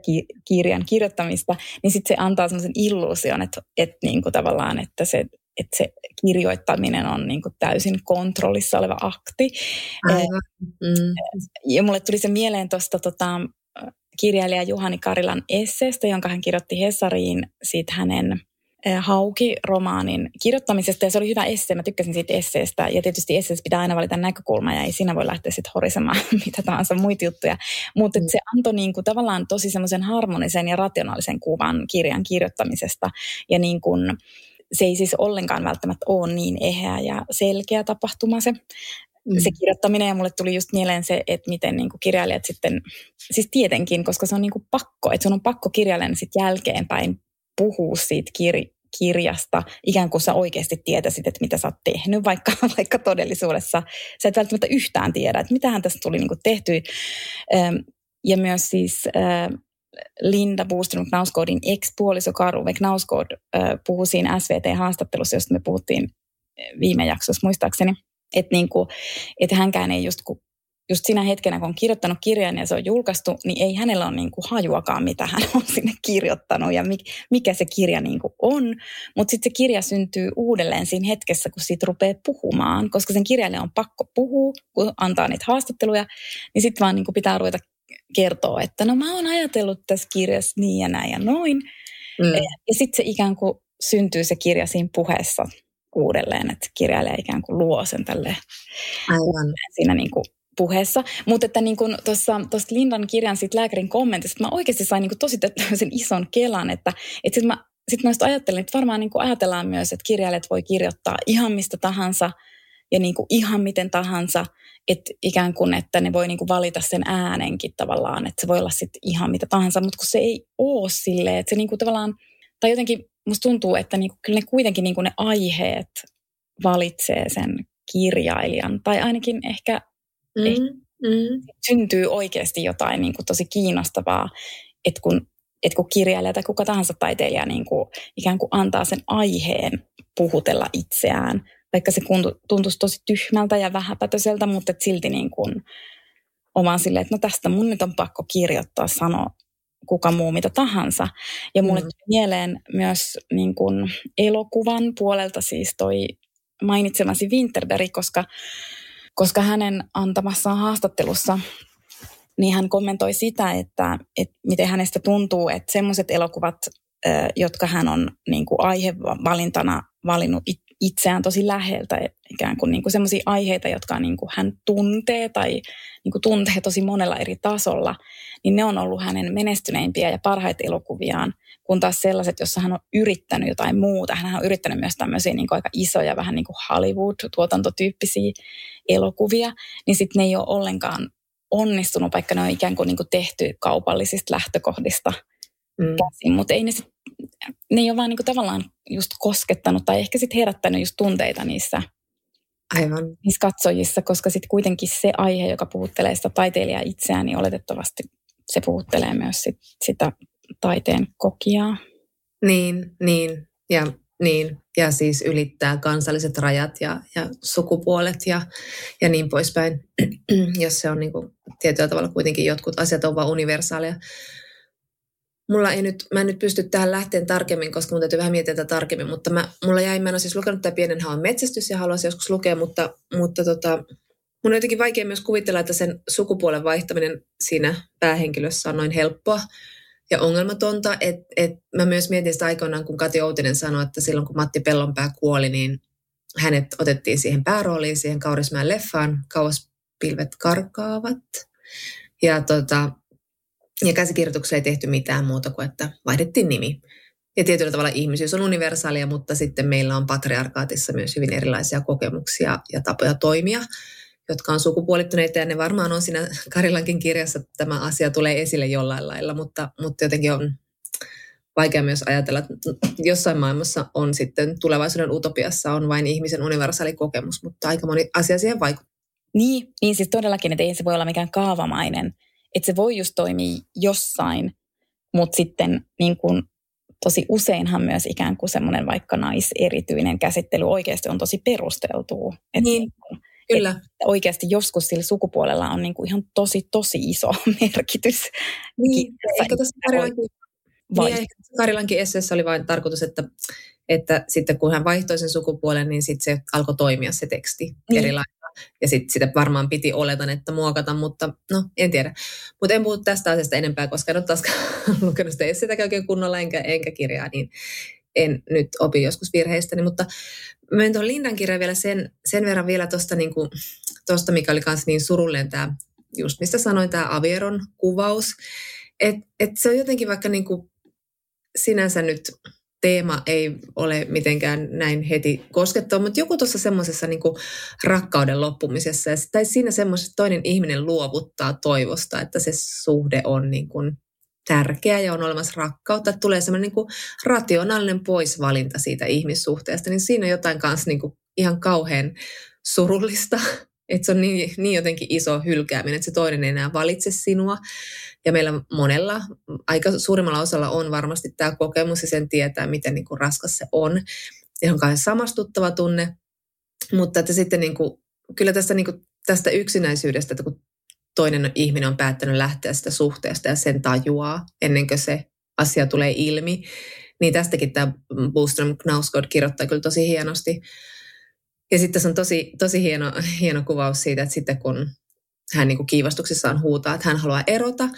kirjan kirjoittamista, niin sitten se antaa semmoisen illuusion, että, että niin kuin tavallaan, että se, että se kirjoittaminen on niin kuin täysin kontrollissa oleva akti. Aivan. Mm. Ja mulle tuli se mieleen tuosta tota, kirjailija Juhani Karilan esseestä, jonka hän kirjoitti Hesariin siitä hänen Eh, Hauki-romaanin kirjoittamisesta ja se oli hyvä esse. Mä tykkäsin siitä esseestä ja tietysti esseessä pitää aina valita näkökulma ja ei siinä voi lähteä sitten horisemaan <laughs> mitä tahansa muita juttuja. Mutta mm. se antoi niinku tavallaan tosi semmoisen harmonisen ja rationaalisen kuvan kirjan kirjoittamisesta ja niin kuin, se ei siis ollenkaan välttämättä ole niin eheä ja selkeä tapahtuma se, mm. se kirjoittaminen ja mulle tuli just mieleen se, että miten niin kuin kirjailijat sitten, siis tietenkin, koska se on niin kuin pakko, että sun on pakko kirjailijan sitten jälkeenpäin puhua siitä kir- kirjasta, ikään kuin sä oikeasti tietäisit, että mitä sä oot tehnyt, vaikka, <laughs> vaikka todellisuudessa sä et välttämättä yhtään tiedä, että mitähän tästä tuli niin tehty. Ja myös siis Linda Booström Knausgårdin ex-puoliso Karu Knausgård puhui siinä SVT-haastattelussa, josta me puhuttiin viime jaksossa muistaakseni, että, niin kuin, että hänkään ei just just siinä hetkenä, kun on kirjoittanut kirjan ja se on julkaistu, niin ei hänellä ole niin kuin hajuakaan, mitä hän on <laughs> sinne kirjoittanut ja mikä se kirja niin kuin on. Mutta sitten se kirja syntyy uudelleen siinä hetkessä, kun siitä rupeaa puhumaan, koska sen kirjalle on pakko puhua, kun antaa niitä haastatteluja, niin sitten vaan niin kuin pitää ruveta kertoa, että no mä oon ajatellut tässä kirjassa niin ja näin ja noin. Mm. Ja sitten se ikään kuin syntyy se kirja siinä puheessa uudelleen, että kirjailija ikään kuin luo sen tälle Aivan. siinä niin kuin puheessa. Mutta että niin kuin tuossa Lindan kirjan sit lääkärin kommentista, mä oikeasti sain niin kuin tosi sen ison kelan, että, että sitten mä, sit mä ajattelin, että varmaan niin kuin ajatellaan myös, että kirjailijat voi kirjoittaa ihan mistä tahansa ja niin kuin ihan miten tahansa, että ikään kuin, että ne voi niin kuin valita sen äänenkin tavallaan, että se voi olla sitten ihan mitä tahansa, mutta kun se ei ole silleen, että se niin kuin tavallaan, tai jotenkin musta tuntuu, että niin kuin, kyllä ne kuitenkin niin kuin ne aiheet valitsee sen kirjailijan, tai ainakin ehkä Mm, mm. Syntyy oikeasti jotain niin kuin tosi kiinnostavaa, että kun, että kun kirjailija tai kuka tahansa taiteilija niin kuin, ikään kuin antaa sen aiheen puhutella itseään, vaikka se tuntuisi tosi tyhmältä ja vähäpätöiseltä, mutta et silti niin kuin, oman silleen, että no tästä mun nyt on pakko kirjoittaa, sanoa kuka muu mitä tahansa. Ja mulle mm. tuli mieleen myös niin kuin elokuvan puolelta siis toi mainitsemasi Winterberg, koska koska hänen antamassaan haastattelussa niin hän kommentoi sitä, että, että miten hänestä tuntuu, että semmoiset elokuvat, jotka hän on niin kuin aihevalintana valinnut itseään tosi läheltä, ikään kuin, niin kuin semmoisia aiheita, jotka niin kuin hän tuntee tai niin kuin tuntee tosi monella eri tasolla, niin ne on ollut hänen menestyneimpiä ja parhaita elokuviaan, kun taas sellaiset, jossa hän on yrittänyt jotain muuta. Hän on yrittänyt myös tämmöisiä niin kuin aika isoja, vähän niin kuin Hollywood-tuotantotyyppisiä elokuvia, niin sitten ne ei ole ollenkaan onnistunut, vaikka ne on ikään kuin, niin kuin tehty kaupallisista lähtökohdista mm. käsin, mutta ei ne, sit, ne ei ole vaan niin kuin tavallaan just koskettanut tai ehkä sitten herättänyt just tunteita niissä, Aivan. niissä katsojissa, koska sitten kuitenkin se aihe, joka puhuttelee sitä taiteilijaa itseään, niin oletettavasti se puhuttelee myös sit, sitä taiteen kokijaa. Niin, niin. Ja niin, ja siis ylittää kansalliset rajat ja, ja sukupuolet ja, ja niin poispäin, <clears throat> jos se on niin kuin, tietyllä tavalla kuitenkin jotkut asiat on vain universaaleja. Mulla ei nyt, mä en nyt pysty tähän lähteen tarkemmin, koska mun täytyy vähän miettiä tätä tarkemmin, mutta mä, mulla jäi, mä en ole siis lukenut tätä pienen haun metsästys ja haluaisin joskus lukea, mutta, mutta tota, mun on jotenkin vaikea myös kuvitella, että sen sukupuolen vaihtaminen siinä päähenkilössä on noin helppoa ja ongelmatonta. Et, et mä myös mietin sitä aikoinaan, kun Kati Outinen sanoi, että silloin kun Matti Pellonpää kuoli, niin hänet otettiin siihen päärooliin, siihen Kaurismäen leffaan, Kauas pilvet karkaavat. Ja, tota, ja käsikirjoituksella ei tehty mitään muuta kuin, että vaihdettiin nimi. ja tietyllä tavalla ihmisyys on universaalia, mutta sitten meillä on patriarkaatissa myös hyvin erilaisia kokemuksia ja tapoja toimia, jotka on sukupuolittuneita ja ne varmaan on siinä Karilankin kirjassa tämä asia tulee esille jollain lailla, mutta, mutta jotenkin on vaikea myös ajatella, että jossain maailmassa on sitten tulevaisuuden utopiassa on vain ihmisen universaali kokemus, mutta aika moni asia siihen vaikuttaa. Niin, niin siis todellakin, että ei se voi olla mikään kaavamainen, että se voi just toimia jossain, mutta sitten niin kuin tosi useinhan myös ikään kuin semmoinen vaikka naiserityinen käsittely oikeasti on tosi perusteltua. Että niin, niinku, kyllä. Että oikeasti joskus sillä sukupuolella on niin kuin ihan tosi, tosi iso <laughs> merkitys. Niin, ehkä tässä Karilankin, niin, Karilankin esseessä oli vain tarkoitus, että, että sitten kun hän vaihtoi sen sukupuolen, niin sitten se alkoi toimia se teksti niin. erilainen ja sitten sitä varmaan piti oletan, että muokata, mutta no en tiedä. Mutta en puhu tästä asiasta enempää, koska en ole taas <laughs> lukenut sitä essetäkään oikein kunnolla enkä, enkä kirjaa, niin en nyt opi joskus virheistäni, mutta menen tuohon Lindan kirjaan vielä sen, sen verran vielä tuosta, niin tosta, mikä oli kanssa niin surullinen tämä, just mistä sanoin, tämä Avieron kuvaus, että et se on jotenkin vaikka niin kuin sinänsä nyt teema ei ole mitenkään näin heti koskettava, mutta joku tuossa semmoisessa niin rakkauden loppumisessa, tai siinä semmoisessa toinen ihminen luovuttaa toivosta, että se suhde on niin kuin tärkeä ja on olemassa rakkautta, että tulee semmoinen niin rationaalinen poisvalinta siitä ihmissuhteesta, niin siinä on jotain kanssa niin kuin ihan kauhean surullista, että se on niin, niin jotenkin iso hylkääminen, että se toinen ei enää valitse sinua. Ja meillä monella, aika suurimmalla osalla on varmasti tämä kokemus ja sen tietää, miten niin kuin raskas se on. Ja on kai samastuttava tunne. Mutta että sitten niin kuin, kyllä tästä, niin kuin, tästä yksinäisyydestä, että kun toinen ihminen on päättänyt lähteä sitä suhteesta ja sen tajuaa ennen kuin se asia tulee ilmi, niin tästäkin tämä Boostrom Knausgård kirjoittaa kyllä tosi hienosti. Ja sitten tässä on tosi, tosi hieno, hieno kuvaus siitä, että sitten kun hän niin kuin kiivastuksissaan huutaa, että hän haluaa erota.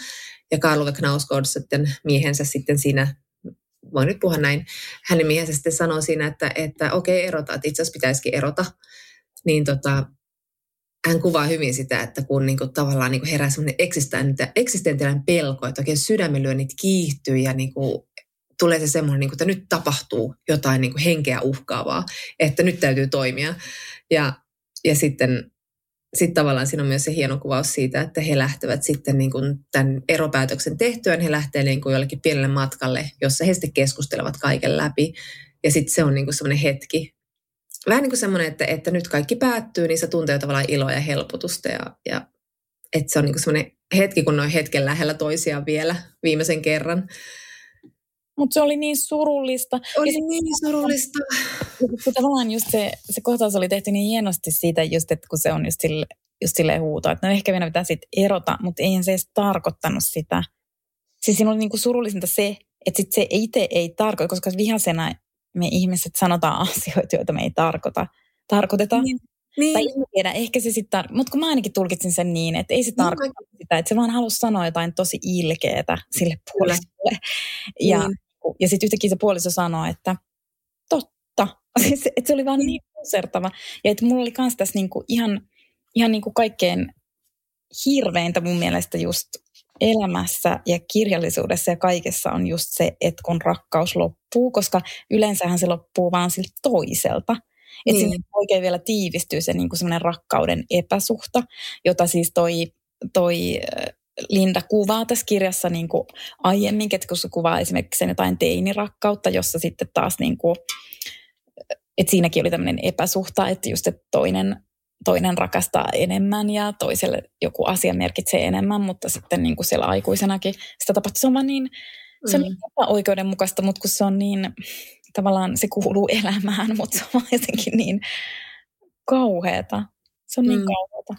Ja Karl Knausgård sitten miehensä sitten siinä, voin nyt puhua näin, hänen miehensä sitten sanoo siinä, että, että okei okay, erota, että itse asiassa pitäisikin erota. Niin tota, hän kuvaa hyvin sitä, että kun niin kuin, tavallaan niin kuin herää semmoinen eksistentiaalinen pelko, että oikein sydämenlyönnit kiihtyy ja niin kuin, tulee se semmoinen, niin kuin, että nyt tapahtuu jotain niin henkeä uhkaavaa, että nyt täytyy toimia. Ja, ja sitten sitten tavallaan siinä on myös se hieno kuvaus siitä, että he lähtevät sitten niin kuin tämän eropäätöksen tehtyään, he lähtevät niin kuin jollekin pienelle matkalle, jossa he sitten keskustelevat kaiken läpi. Ja sitten se on niin kuin semmoinen hetki, vähän niin kuin semmoinen, että, että nyt kaikki päättyy, niin se tuntee tavallaan iloa ja helpotusta. Ja, ja että se on niin kuin semmoinen hetki, kun ne on hetken lähellä toisiaan vielä viimeisen kerran. Mutta se oli niin surullista. Oli ja niin surullista. <laughs> Kun tavallaan just se, se kohtaus oli tehty niin hienosti siitä, just, että kun se on just, sille, just silleen huuto, että no ehkä meidän pitää sitten erota, mutta eihän se edes tarkoittanut sitä. Siis siinä oli niinku surullisinta se, että sit se itse ei tarkoita, koska vihasena me ihmiset sanotaan <laughs> asioita, joita me ei tarkoita, tarkoiteta. Niin. Niin. Tai en tiedä, ehkä se sitten, tar- mutta kun mä ainakin tulkitsin sen niin, että ei se tarkoita niin. sitä, että se vaan halusi sanoa jotain tosi ilkeätä sille puolisolle. Ja, niin. Ja sitten yhtäkkiä se puoliso sanoi, että totta. <laughs> Siis, että se oli vaan niin, niin musertava. Ja että mulla oli myös tässä niinku ihan, ihan niinku kaikkein hirveintä mun mielestä just elämässä ja kirjallisuudessa ja kaikessa on just se, että kun rakkaus loppuu, koska yleensähän se loppuu vaan siltä toiselta. Että niin. sinne oikein vielä tiivistyy se niin kuin rakkauden epäsuhta, jota siis toi, toi Linda kuvaa tässä kirjassa niin kuin aiemmin, kun se kuvaa esimerkiksi sen jotain teinirakkautta, jossa sitten taas niin kuin, että siinäkin oli tämmöinen epäsuhta, että just että toinen, toinen rakastaa enemmän ja toiselle joku asia merkitsee enemmän, mutta sitten niin kuin siellä aikuisenakin sitä tapahtuu. Se on vaan niin, se on mm. niin epäoikeudenmukaista, mutta kun se on niin, tavallaan se kuuluu elämään, mutta se on jotenkin niin kauheata. Se on niin mm. kauheata.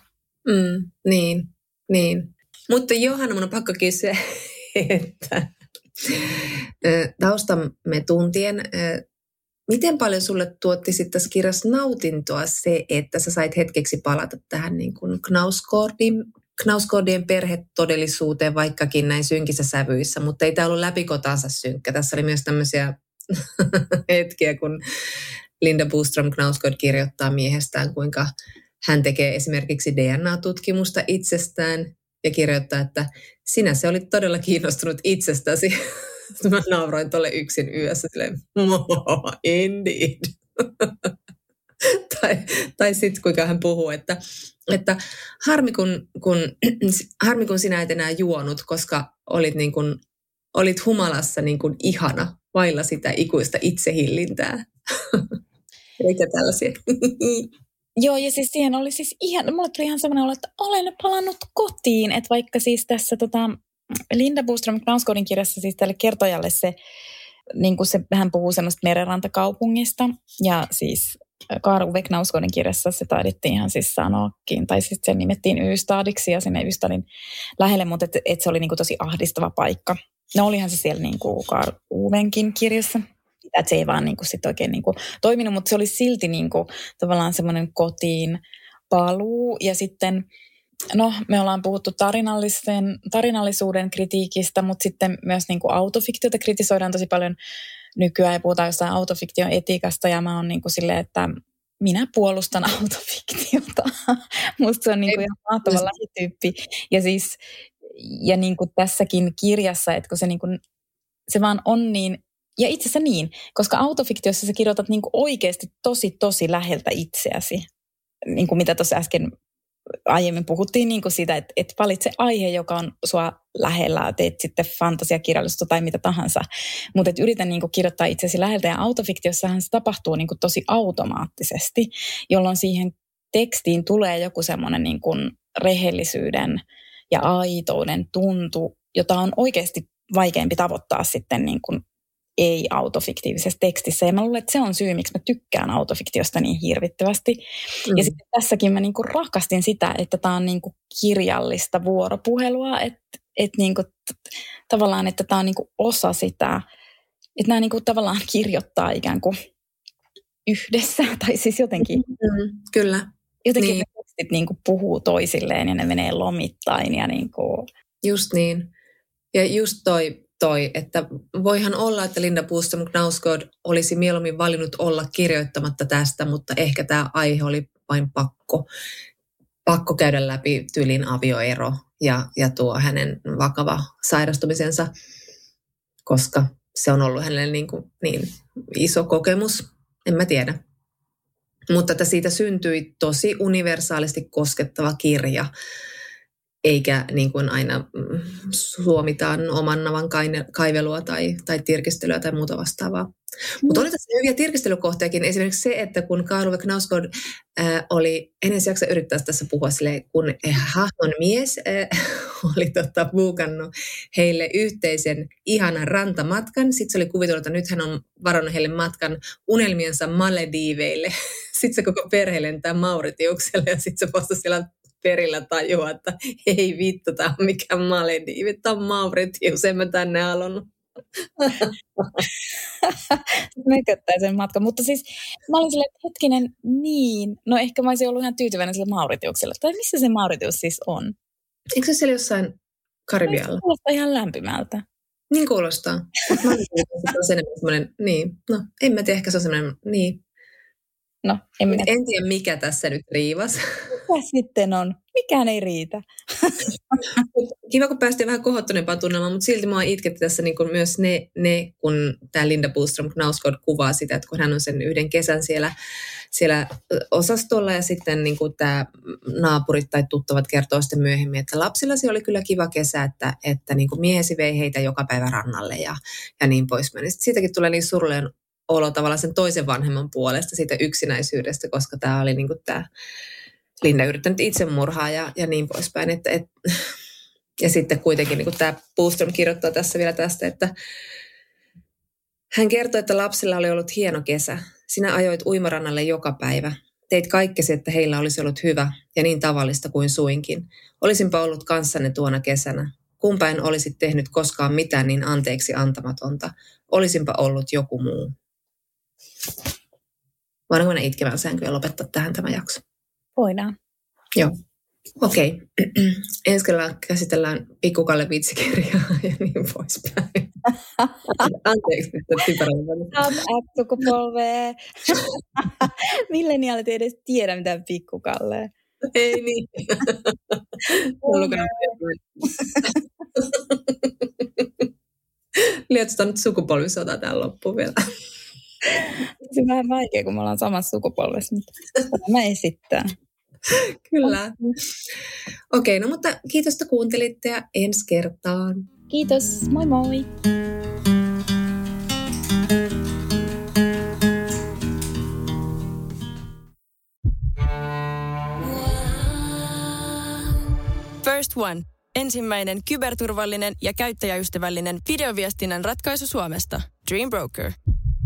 Mm, niin, niin. Mutta Johanna, mun on pakko kysyä, että taustamme tuntien, miten paljon sulle tuotti sitten tässä kirjassa nautintoa se, että sä sait hetkeksi palata tähän niin kuin Knausgårdin, Knausgårdien perhetodellisuuteen, vaikkakin näin synkissä sävyissä, mutta ei tämä ollut läpikotansa synkkä. Tässä oli myös tämmöisiä <laughs> hetkiä, kun Linda Boström Knausgård kirjoittaa miehestään, kuinka hän tekee esimerkiksi DNA-tutkimusta itsestään ja kirjoittaa, että sinä se olit todella kiinnostunut itsestäsi. <laughs> Mä nauroin tuolle yksin yössä silleen, indeed. <laughs> tai tai sitten kuinka hän puhuu, että, että harmi, kun, kun, <clears throat> harmi kun sinä et enää juonut, koska olit, niin kuin, olit humalassa niin kuin ihana, vailla sitä ikuista itsehillintää. <laughs> Eikä tällaisia. Joo, ja siis siihen oli siis ihan, mulle tuli ihan semmoinen olo, että olen palannut kotiin, että vaikka siis tässä tota, Linda Boström Knausgårdin kirjassa siis tälle kertojalle se, niin kuin se, hän puhuu semmoista merenrantakaupungista, ja siis Karl Uwe Knausgårdin kirjassa se taidettiin ihan siis sanoakin, tai siis se nimettiin Ystadiksi ja sinne Ystadin lähelle, mutta et, et se oli niinku tosi ahdistava paikka. No olihan se siellä niinku Karl Uvenkin kirjassa, että se ei vaan niinku sit oikein niinku toiminut, mutta se oli silti niinku tavallaan semmoinen kotiin paluu ja sitten No, me ollaan puhuttu tarinallisen, tarinallisuuden kritiikistä, mutta sitten myös niin kuin autofiktiota kritisoidaan tosi paljon nykyään ja puhutaan jostain autofiktion etiikasta ja mä oon niin kuin silleen, että minä puolustan <laughs> autofiktiota. Musta se on niin kuin ihan mahtava lähityyppi. Ja siis, ja niin kuin tässäkin kirjassa, että kun se, niin kuin, se vaan on niin, ja itse asiassa niin, koska autofiktiossa sä kirjoitat niin kuin oikeasti tosi, tosi läheltä itseäsi. Niin kuin mitä tuossa äsken aiemmin puhuttiin niin kuin siitä, että, että valitse aihe, joka on sua lähellä, teet sitten fantasiakirjallisuutta tai mitä tahansa. Mutta että yritä niin kuin kirjoittaa itsesi läheltä ja autofiktiossahan se tapahtuu niin kuin tosi automaattisesti, jolloin siihen tekstiin tulee joku semmoinen niin kuin rehellisyyden ja aitouden tuntu, jota on oikeasti vaikeampi tavoittaa sitten niin kuin ei-autofiktiivisessa tekstissä. Ja mä luulen, että se on syy, miksi mä tykkään autofiktiosta niin hirvittävästi. Mm. Ja sitten tässäkin mä niinku rakastin sitä, että tämä on niinku kirjallista vuoropuhelua, että et niinku, tavallaan, että tämä on niinku osa sitä, että nämä niinku tavallaan kirjoittaa ikään kuin yhdessä, <laughs> tai siis jotenkin. Mm, kyllä. Jotenkin niin. ne tekstit niinku puhuu toisilleen ja ne menee lomittain ja niinku... Just niin. Ja just toi toi, että voihan olla, että Linda Puustam Knausgård olisi mieluummin valinnut olla kirjoittamatta tästä, mutta ehkä tämä aihe oli vain pakko, pakko käydä läpi tyylin avioero ja, ja tuo hänen vakava sairastumisensa, koska se on ollut hänelle niin, kuin, niin iso kokemus, en mä tiedä. Mutta että siitä syntyi tosi universaalisti koskettava kirja, eikä niin kuin aina mm, suomitaan oman navan kaivelua tai, tai tirkistelyä tai muuta vastaavaa. Mutta oli tässä hyviä tirkistelykohtiakin. Esimerkiksi se, että kun Karl Knausgård äh, oli, en edes jaksa yrittää tässä puhua sille, kun hahmon mies äh, <laughs> oli tota, buukannut heille yhteisen ihanan rantamatkan. Sitten se oli kuvitellut, että nyt hän on varannut heille matkan unelmiensa Malediiveille. <laughs> Sitten se koko perhe lentää Mauritiukselle ja sitten se postasi siellä perillä tajua, että ei vittu, tämä on mikään Malediivit, tämä on Mauritius, en mä tänne halunnut. <laughs> Mököttäi sen matka. Mutta siis mä olin silleen, että hetkinen, niin. No ehkä mä olisin ollut ihan tyytyväinen sille Mauritiukselle. Tai missä se Mauritius siis on? Eikö se siellä jossain Karibialla? Se kuulostaa ihan lämpimältä. Niin kuulostaa. Mä olin niin. No, en mä tiedä, ehkä se on semmoinen, niin. No, en, minä... en tiedä, mikä tässä nyt riivas. Mikä sitten on? Mikään ei riitä. <laughs> Kiva, kun päästiin vähän kohottuneempaan tunnelmaan, mutta silti mua itketti tässä niin kuin myös ne, ne, kun tämä Linda Buström Knausgård kuvaa sitä, että kun hän on sen yhden kesän siellä, siellä osastolla ja sitten niin kuin tämä naapurit tai tuttavat kertoo sitten myöhemmin, että lapsillasi oli kyllä kiva kesä, että, että niin kuin miehesi vei heitä joka päivä rannalle ja, ja niin poispäin. Sitten siitäkin tulee niin surullinen olo tavallaan sen toisen vanhemman puolesta siitä yksinäisyydestä, koska tämä oli niin kuin tämä Linda yrittänyt itsemurhaa ja, ja niin poispäin. Että, et, ja sitten kuitenkin niin tämä Boostrom kirjoittaa tässä vielä tästä, että hän kertoi, että lapsilla oli ollut hieno kesä. Sinä ajoit uimarannalle joka päivä. Teit kaikkesi, että heillä olisi ollut hyvä ja niin tavallista kuin suinkin. Olisinpa ollut kanssanne tuona kesänä. Kumpa en olisi tehnyt koskaan mitään niin anteeksi antamatonta. Olisinpa ollut joku muu. Voidaanko mennä itkemään sänkyä ja lopettaa tähän tämä jakso? Voidaan. Joo. Okei. Okay. <clears throat> Ensi kerralla käsitellään pikkukalle vitsikirjaa <laughs> ja niin poispäin. <laughs> Anteeksi, että typerällä. sukupolvea. <laughs> Milleniaalit ei edes tiedä mitään pikkukalle. Ei niin. Lietsotaan nyt sukupolvisota tähän loppuun vielä. <laughs> Se on vähän vaikea, kun me ollaan samassa sukupolvessa, mutta mä esittää. <laughs> Kyllä. Okei, no mutta kiitos, että kuuntelitte ja ensi kertaan. Kiitos, moi moi! First One. Ensimmäinen kyberturvallinen ja käyttäjäystävällinen videoviestinnän ratkaisu Suomesta. Dream Broker.